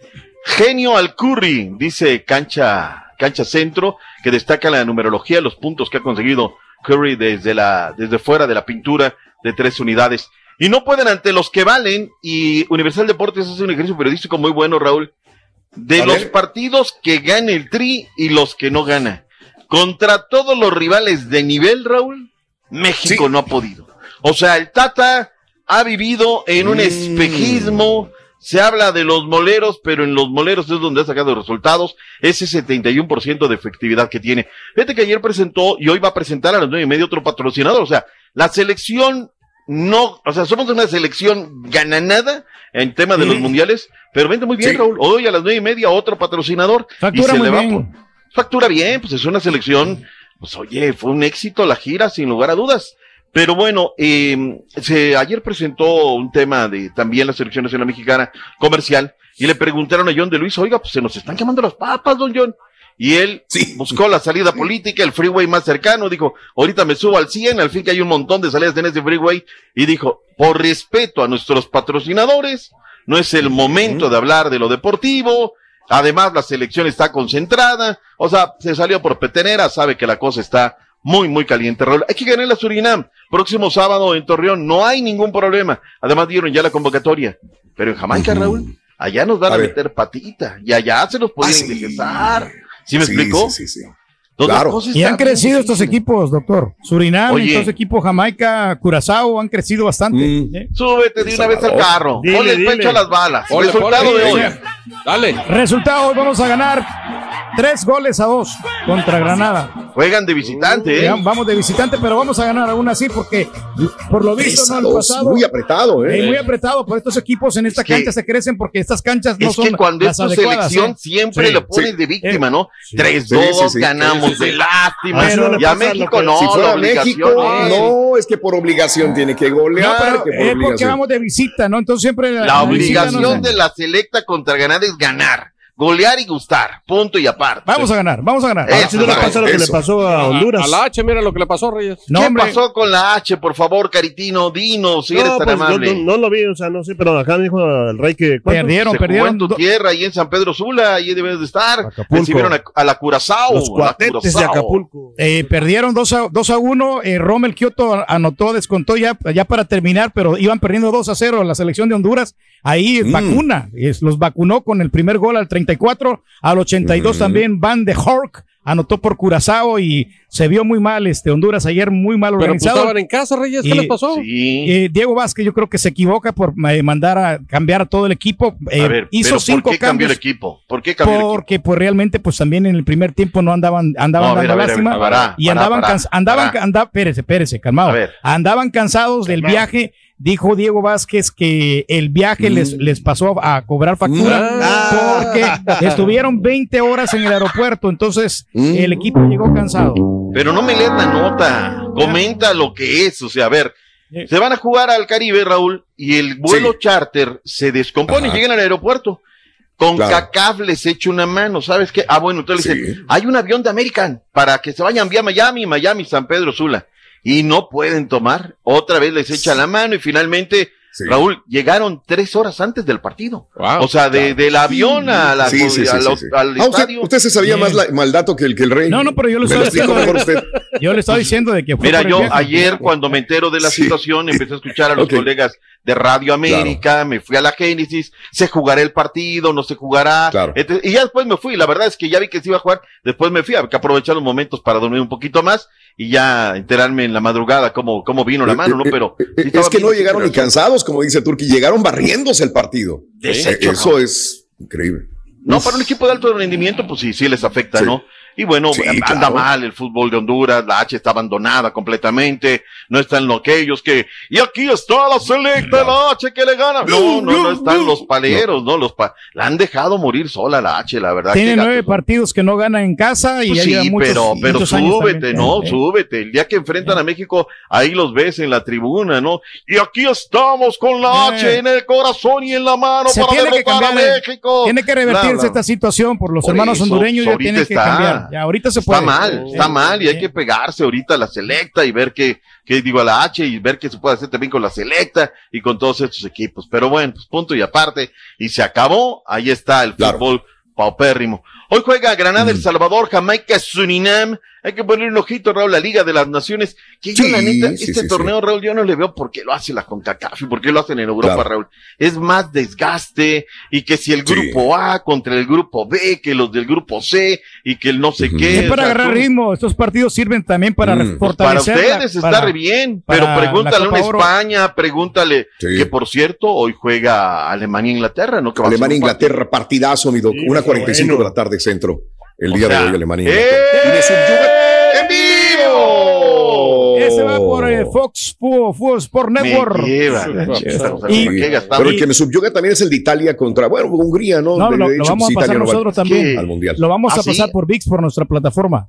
T: Genio Alcurri, dice Cancha, Cancha Centro, que destaca la numerología, los puntos que ha conseguido Curry desde la, desde fuera de la pintura de tres unidades. Y no pueden ante los que valen, y Universal Deportes hace un ejercicio periodístico muy bueno, Raúl, de
U: A
T: los
U: ver.
T: partidos que gana el Tri y los que no gana. Contra todos los rivales de nivel, Raúl, México
U: Sí.
T: no ha podido. O sea, el Tata ha vivido en un
U: Mm.
T: espejismo. Se habla de los moleros, pero en los moleros es donde ha sacado resultados. Ese 71% de efectividad que tiene. Fíjate que ayer presentó y hoy va a presentar a las nueve y media otro patrocinador. O sea, la selección no, o sea, somos una selección gananada en tema de los mundiales, pero vende muy bien,
U: Sí.
T: Raúl. Hoy a las nueve y media otro patrocinador.
B: Factura
T: y se le va por- factura bien, pues es una selección, pues oye, fue un éxito la gira, sin lugar a dudas. Pero bueno, eh, se, ayer presentó un tema de también la selección nacional mexicana comercial y le preguntaron a John de Luis, oiga, pues se nos están quemando las papas, don John. Y él
U: Sí.
T: buscó la salida política, el freeway más cercano, dijo, ahorita me subo al 100, al fin que hay un montón de salidas en ese freeway, y dijo, por respeto a nuestros patrocinadores, no es el momento de hablar de lo deportivo, además la selección está concentrada, o sea, se salió por petenera, sabe que la cosa está muy, muy caliente. Raúl. Hay que ganar la Surinam, próximo sábado en Torreón, no hay ningún problema, además dieron ya la convocatoria, pero en Jamaica. Raúl, allá nos van a, meter patita, y allá se nos pueden
U: Ah, sí.
T: indigestar. ¿Sí me
U: Sí,
T: explico?
U: Sí, sí, sí.
T: Entonces,
U: Claro.
B: Y han crecido estos equipos, doctor. Surinam,
T: Oye.
B: estos equipos Jamaica, Curazao, han crecido bastante.
U: Mm.
B: ¿eh?
T: Súbete de una vez al carro.
C: Dile,
T: Ponle el
C: dile.
T: pecho a las balas.
C: Ponle,
T: Resultado
C: ponle,
T: de hoy.
D: Dale.
B: Resultado, hoy vamos a ganar tres goles a dos contra Granada.
T: Juegan de visitante, ¿eh?
B: Vamos de visitante, pero vamos a ganar aún así porque por lo visto no el pasado
A: muy apretado, ¿eh?
B: muy apretado por estos equipos en esta
T: que-
B: cancha se crecen porque estas canchas no
T: es
B: son
T: que cuando es tu selección
B: ¿eh?
T: siempre
B: Sí,
T: lo pones
B: sí.
T: de víctima,
B: Eh,
T: ¿no?
B: sí.
T: 3-2,
A: Sí, sí, sí.
T: ganamos De lástima.
A: Ah, eso no
T: y a
A: pasa lo
T: México no,
A: si fuera México,
T: es-
A: no, es que por obligación tiene que
B: No,
A: golear.
B: pero
A: que por
B: es porque
A: obligación.
B: vamos de visita, ¿no? Entonces siempre
T: La obligación
B: no-
T: de la selecta contra ganar es ganar, golear y gustar, punto y aparte.
B: Vamos a ganar, vamos a ganar.
T: Eso,
D: Si no le pasa lo que le pasó a Honduras. A la H, mira lo que le pasó a Reyes.
T: ¿Qué pasó con la H? Por favor, Caritino, dinos, si eres
D: No,
T: tan
D: pues,
T: amable.
D: no, no lo vi, o sea, no sé, pero acá me dijo el rey que. ¿cuánto?
T: Se jugó en tu tierra, ahí en San Pedro Sula, ahí debes de estar. Recibieron a, a la Curazao.
D: Los
T: la
D: cuatetes de. Acapulco.
B: Eh, perdieron 2 a, 2 a 1. eh, Rommel Kioto anotó, descontó ya, ya para terminar, pero iban perdiendo 2 a 0 la selección de Honduras. Ahí
A: Mm.
B: vacuna, es- los vacunó con el primer gol al 34, al 82 también Van de Hork anotó por Curazao y se vio muy mal este Honduras ayer, muy mal
D: Pero pues
B: organizado.
D: estaban en casa, Reyes, ¿qué
B: Y-
D: les pasó?
B: Eh, Diego Vázquez yo creo que se equivoca por eh, mandar a cambiar a todo el equipo. Eh,
T: a ver,
B: hizo
T: pero
B: cinco
T: ¿por qué cambió
B: cambios.
T: el equipo? ¿Por qué cambió el equipo?
B: Porque pues realmente pues también en el primer tiempo no andaban andaban
T: No, a ver,
B: dando
T: a ver, a ver,
B: lástima y andaban
T: pará,
B: cans- andaban
T: pará.
B: anda- espérese, espérese, calmado.
T: A ver.
B: Andaban cansados del viaje. Dijo Diego Vázquez que el viaje les,
T: Mm.
B: les pasó a cobrar factura
T: Ah.
B: porque estuvieron 20 horas en el aeropuerto, entonces
T: Mm.
B: el equipo llegó cansado.
T: Pero no me lees la nota. Comenta lo que es. O sea, a ver, se van a jugar al Caribe, Raúl, y el vuelo charter se descompone
A: Ajá.
T: llegan al aeropuerto. Con
A: Claro.
T: CACAF les una mano, ¿sabes qué? Ah, bueno, entonces le dicen, hay un avión de American para que se vayan vía Miami, Miami, San Pedro Sula. Y no pueden tomar. Otra vez les echa la mano y finalmente, Raúl, llegaron tres horas antes del partido. o sea, de, del avión a la,
A: Sí, sí, sí,
T: al,
A: sí, sí.
T: al
A: Ah, usted,
T: estadio.
A: usted se sabía más la- mal dato que el, que el rey.
B: No, no, pero yo lo estaba diciendo. Yo le estaba diciendo de que fue
T: Mira, yo ayer cuando me entero de la situación empecé a escuchar a los colegas de Radio América, me fui a la Génesis, se jugará el partido, no se jugará, etc. y ya después me fui, la verdad es que ya vi que se iba a jugar, después me fui, a que aprovechar los momentos para dormir un poquito más y ya enterarme en la madrugada cómo, cómo vino la mano, ¿no? Pero sí
A: Eh, Es que no llegaron ni
T: pero-
A: cansados, como dice Turki, llegaron barriéndose el partido. Eh, Eso
T: ¿no?
A: es increíble.
T: No, para un equipo de alto rendimiento, pues sí, sí les afecta, ¿no? Y bueno,
A: Sí,
T: anda
A: claro.
T: mal el fútbol de Honduras, la H está abandonada completamente, no están los aquellos que, y aquí está la selecta de la H que le gana. No, no, no están los paleros, no, los pa la han dejado morir sola la H, la verdad.
B: Tiene nueve partidos que no ganan en casa y
T: Pues sí,
B: muchos,
T: pero, pero
B: muchos años
T: súbete. ¿no?
B: Eh.
T: Súbete. El día que enfrentan a México, ahí los ves en la tribuna, ¿no? Y aquí estamos con la H
B: Eh.
T: en el corazón y en la mano
B: Se
T: para
B: que
T: derrotar a. México.
B: Tiene que revertirse
T: Bla, bla.
B: esta situación por los
T: Por
B: hermanos
T: eso,
B: hondureños, ya tiene que
T: está.
B: Ya, ahorita se puede.
T: Está mal, está mal y hay que pegarse ahorita a la selecta y ver qué, qué digo a la H y ver qué se puede hacer también con la selecta y con todos estos equipos. Pero bueno, pues punto y aparte. Y se acabó, ahí está el fútbol paupérrimo. Hoy juega Granada,
A: Mm.
T: El Salvador, Jamaica, Surinam. Hay que poner un ojito, Raúl, la Liga de las Naciones. Que yo,
A: Sí,
T: la neta,
A: sí,
T: este
A: sí,
T: torneo, Raúl, yo no le veo por qué lo hace la CONCACAF y por qué lo hacen en Europa,
A: Claro.
T: Raúl. Es más desgaste y que si el grupo A contra el grupo B, que los del grupo C y que el no sé qué.
B: Es para
T: o sea,
B: agarrar
T: tú-
B: ritmo. Estos partidos sirven también para
T: Mm, para
B: fortalecer. la-
T: ustedes
B: para-
T: está re bien,
B: para
T: pero
B: la
T: pregúntale a una
B: Oro.
T: España, pregúntale que por cierto hoy juega Alemania e Inglaterra, ¿no? Que va a ser
A: Alemania,
T: un
A: Inglaterra, partidazo, mi doc. Una 45
T: bueno.
A: de la tarde centro. El
T: O
A: día
T: sea,
A: de hoy, Alemania.
T: ¡eh!
A: Y me subyuga en vivo.
B: Ese va por eh, Fox Fútbol Sport Network.
A: Pero el que me subyuga también es el de Italia contra, bueno, Hungría, ¿no?
B: No,
A: De-
B: lo,
A: de
B: lo
A: hecho,
B: vamos a pasar
A: Italia no va
B: nosotros también.
A: Al mundial.
B: Lo vamos
T: ¿Ah,
B: a
T: sí?
B: pasar por VIX, por nuestra plataforma.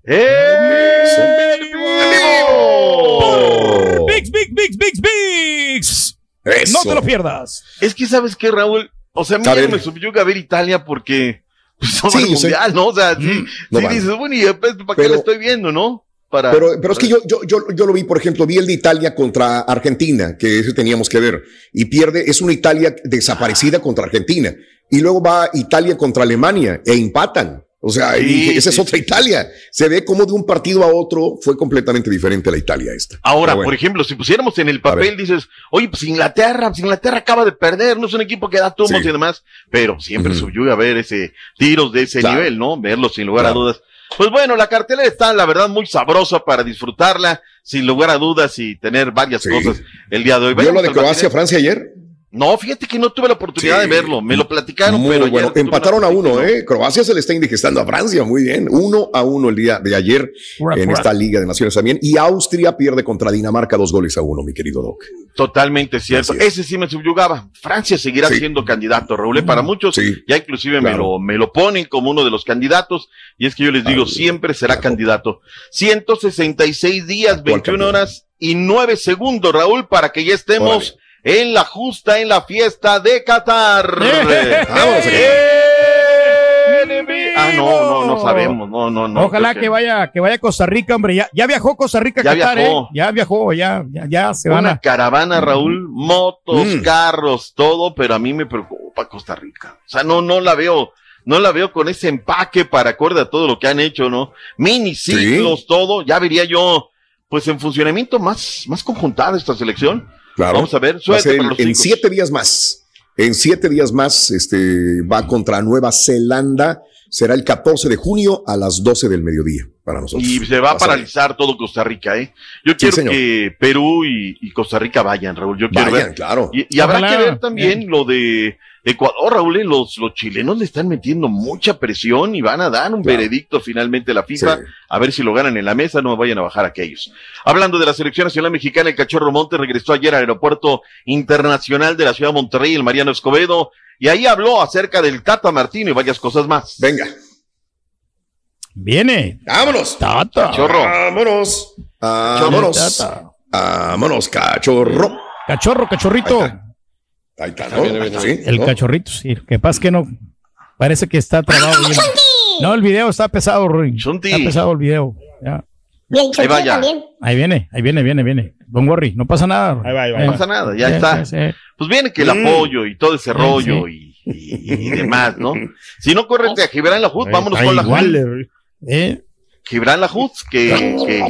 B: VIX, VIX, VIX, VIX, VIX.
T: Eso.
B: No te lo pierdas.
T: Es que sabes qué, Raúl, o sea, a mí
A: A
T: me subyuga ver Italia porque pues, [laughs]
A: Sí, yo sé.
T: ¿no? O sea, sí,
A: Mm, no
T: sí
A: vale.
T: dices, bueno, y después, ¿para qué
A: Pero-
T: lo estoy viendo, no? Para,
A: Pero, pero es que yo, yo, yo, yo lo vi, por ejemplo, vi el de Italia contra Argentina, que ese teníamos que ver, y pierde, es una Italia desaparecida contra Argentina, y luego va Italia contra Alemania, e empatan. O sea,
T: Sí,
A: dije, esa
T: sí,
A: es otra Italia. Se ve como de un partido a otro fue completamente diferente la Italia esta.
T: Ahora,
A: bueno.
T: por ejemplo, si pusiéramos en el papel, dices, oye, pues Inglaterra, pues Inglaterra acaba de perder, no es un equipo que da tumos
A: Sí.
T: y demás, pero siempre
A: Ujú.
T: subyuga ver ese tiros de ese
A: Claro.
T: nivel, ¿no? Verlos sin lugar a dudas. Pues bueno, la cartelera está, la verdad, muy sabrosa para disfrutarla, sin lugar a dudas y tener varias cosas el día de hoy.
A: ¿Vio lo de
T: al
A: Croacia,
T: material.
A: Francia ayer?
T: No, fíjate que no tuve la oportunidad
U: Sí.
T: de verlo. Me lo platicaron,
U: Muy
T: pero
U: bueno. Empataron a uno, ¿eh? Croacia se le está indigestando a Francia, muy bien. Uno a uno el día de ayer en esta Liga de Naciones también. Y Austria pierde contra Dinamarca dos goles a uno, mi querido Doc.
T: Totalmente cierto. Ese sí me subyugaba. Francia seguirá siendo candidato, Raúl. ¿eh? Para muchos, ya inclusive me,
U: Claro.
T: lo, me lo ponen como uno de los candidatos. Y es que yo les digo, siempre será candidato. 166 días, 21 horas y 9 segundos, Raúl, para que ya estemos en la justa, en la fiesta de Qatar. [laughs]
B: Vámonos,
T: Ah, no, no, no sabemos. No, no, no.
B: Ojalá
T: creo
B: que vaya, que vaya a Costa Rica, hombre. Ya, ya viajó Costa Rica a
T: Ya
B: Qatar,
T: viajó.
B: ¿eh? Ya viajó, ya, ya, ya se van
T: Una
B: a.
T: caravana, Raúl, motos,
B: Mm.
T: carros, todo, pero a mí me preocupa Costa Rica. O sea, no, no la veo, no la veo con ese empaque para acorde a todo lo que han hecho, ¿no? Mini ciclos, todo, ya vería yo, pues en funcionamiento más, más conjuntada esta selección.
U: Claro.
T: Vamos a ver,
U: Va a
T: suerte
U: ser en, siete días más. En siete días más, este va contra Nueva Zelanda. Será el 14 de junio a las 12 del mediodía para nosotros.
T: Y se va a paralizar todo Costa Rica, ¿eh? Yo quiero
U: señor.
T: que Perú y, y Costa Rica vayan, Raúl. Yo quiero
U: Vayan,
T: ver.
U: claro.
T: Y, y habrá que ver también lo de Ecuador, Raúl. ¿eh? Los, los chilenos le están metiendo mucha presión y van a dar un veredicto finalmente a la FIFA. A ver si lo ganan en la mesa, no me vayan a bajar aquellos. Hablando de la selección nacional mexicana, el Cachorro Montes regresó ayer al aeropuerto internacional de la ciudad de Monterrey, el Mariano Escobedo, y ahí habló acerca del Tata Martino y varias cosas más.
U: Venga.
B: Viene.
U: Vámonos.
B: Tata.
T: Cachorro.
U: Vámonos. Vámonos.
B: Tata.
U: Vámonos, cachorro.
B: Cachorro, cachorrito.
U: Ahí está, ¿no? Sí,
B: El
U: ¿no?
B: cachorrito, sí. Que pasa que no. Parece que está trabado. bien. No, el video está pesado, Ruin. Está pesado el video. Ya.
T: Ahí vaya.
E: también.
B: Ahí viene, ahí viene, viene, viene. Don Worry, no pasa nada. Ahí va,
T: No pasa nada, ya está. Pues viene que el
B: Mm.
T: apoyo y todo ese
B: Sí,
T: rollo
B: sí.
T: Y, y- y demás, ¿no? Si no, córrete a Gibran Lajud, vámonos
B: está
T: con la
B: igual, ¿Eh?
T: Gibran Lajud, que, que,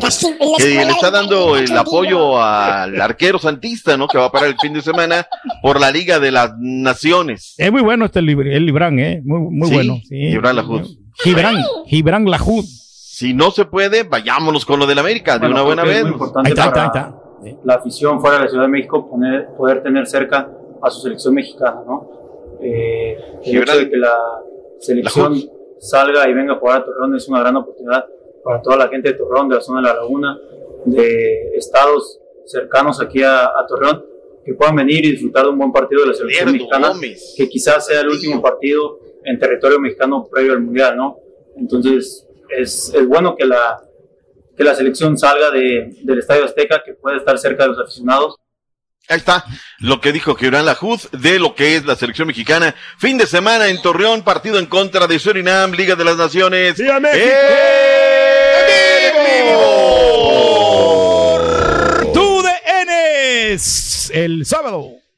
T: que le está dando el apoyo al arquero santista, ¿no? Que va a parar el fin de semana por la Liga de las Naciones.
B: Es muy bueno este el Libran, ¿eh? Muy, muy
T: Sí,
B: bueno. Sí.
T: Gibran Lajud.
B: Gibran, Gibran Lajud.
T: Si no se puede, vayámonos con lo del América, de una buena vez.
V: Es muy importante para la afición fuera de la Ciudad de México poner- poder tener cerca a su selección mexicana, ¿no? Eh, el
T: Gibran-
V: hecho de que la selección salga y venga a jugar a Torreón es una gran oportunidad para toda la gente de Torreón, de la zona de la laguna, de estados cercanos aquí a, a Torreón, que puedan venir y disfrutar de un buen partido de la selección mexicana,
T: Gómez.
V: que quizás sea el último partido en territorio mexicano previo al Mundial, ¿no? Entonces, es, es bueno que la, que la selección salga de, del Estadio Azteca, que pueda estar cerca de los aficionados.
T: Ahí está lo que dijo Gibran Lajud de lo que es la selección mexicana. Fin de semana en Torreón, partido en contra de Surinam, Liga de las Naciones. ¡Eh!
B: Enes! El sábado.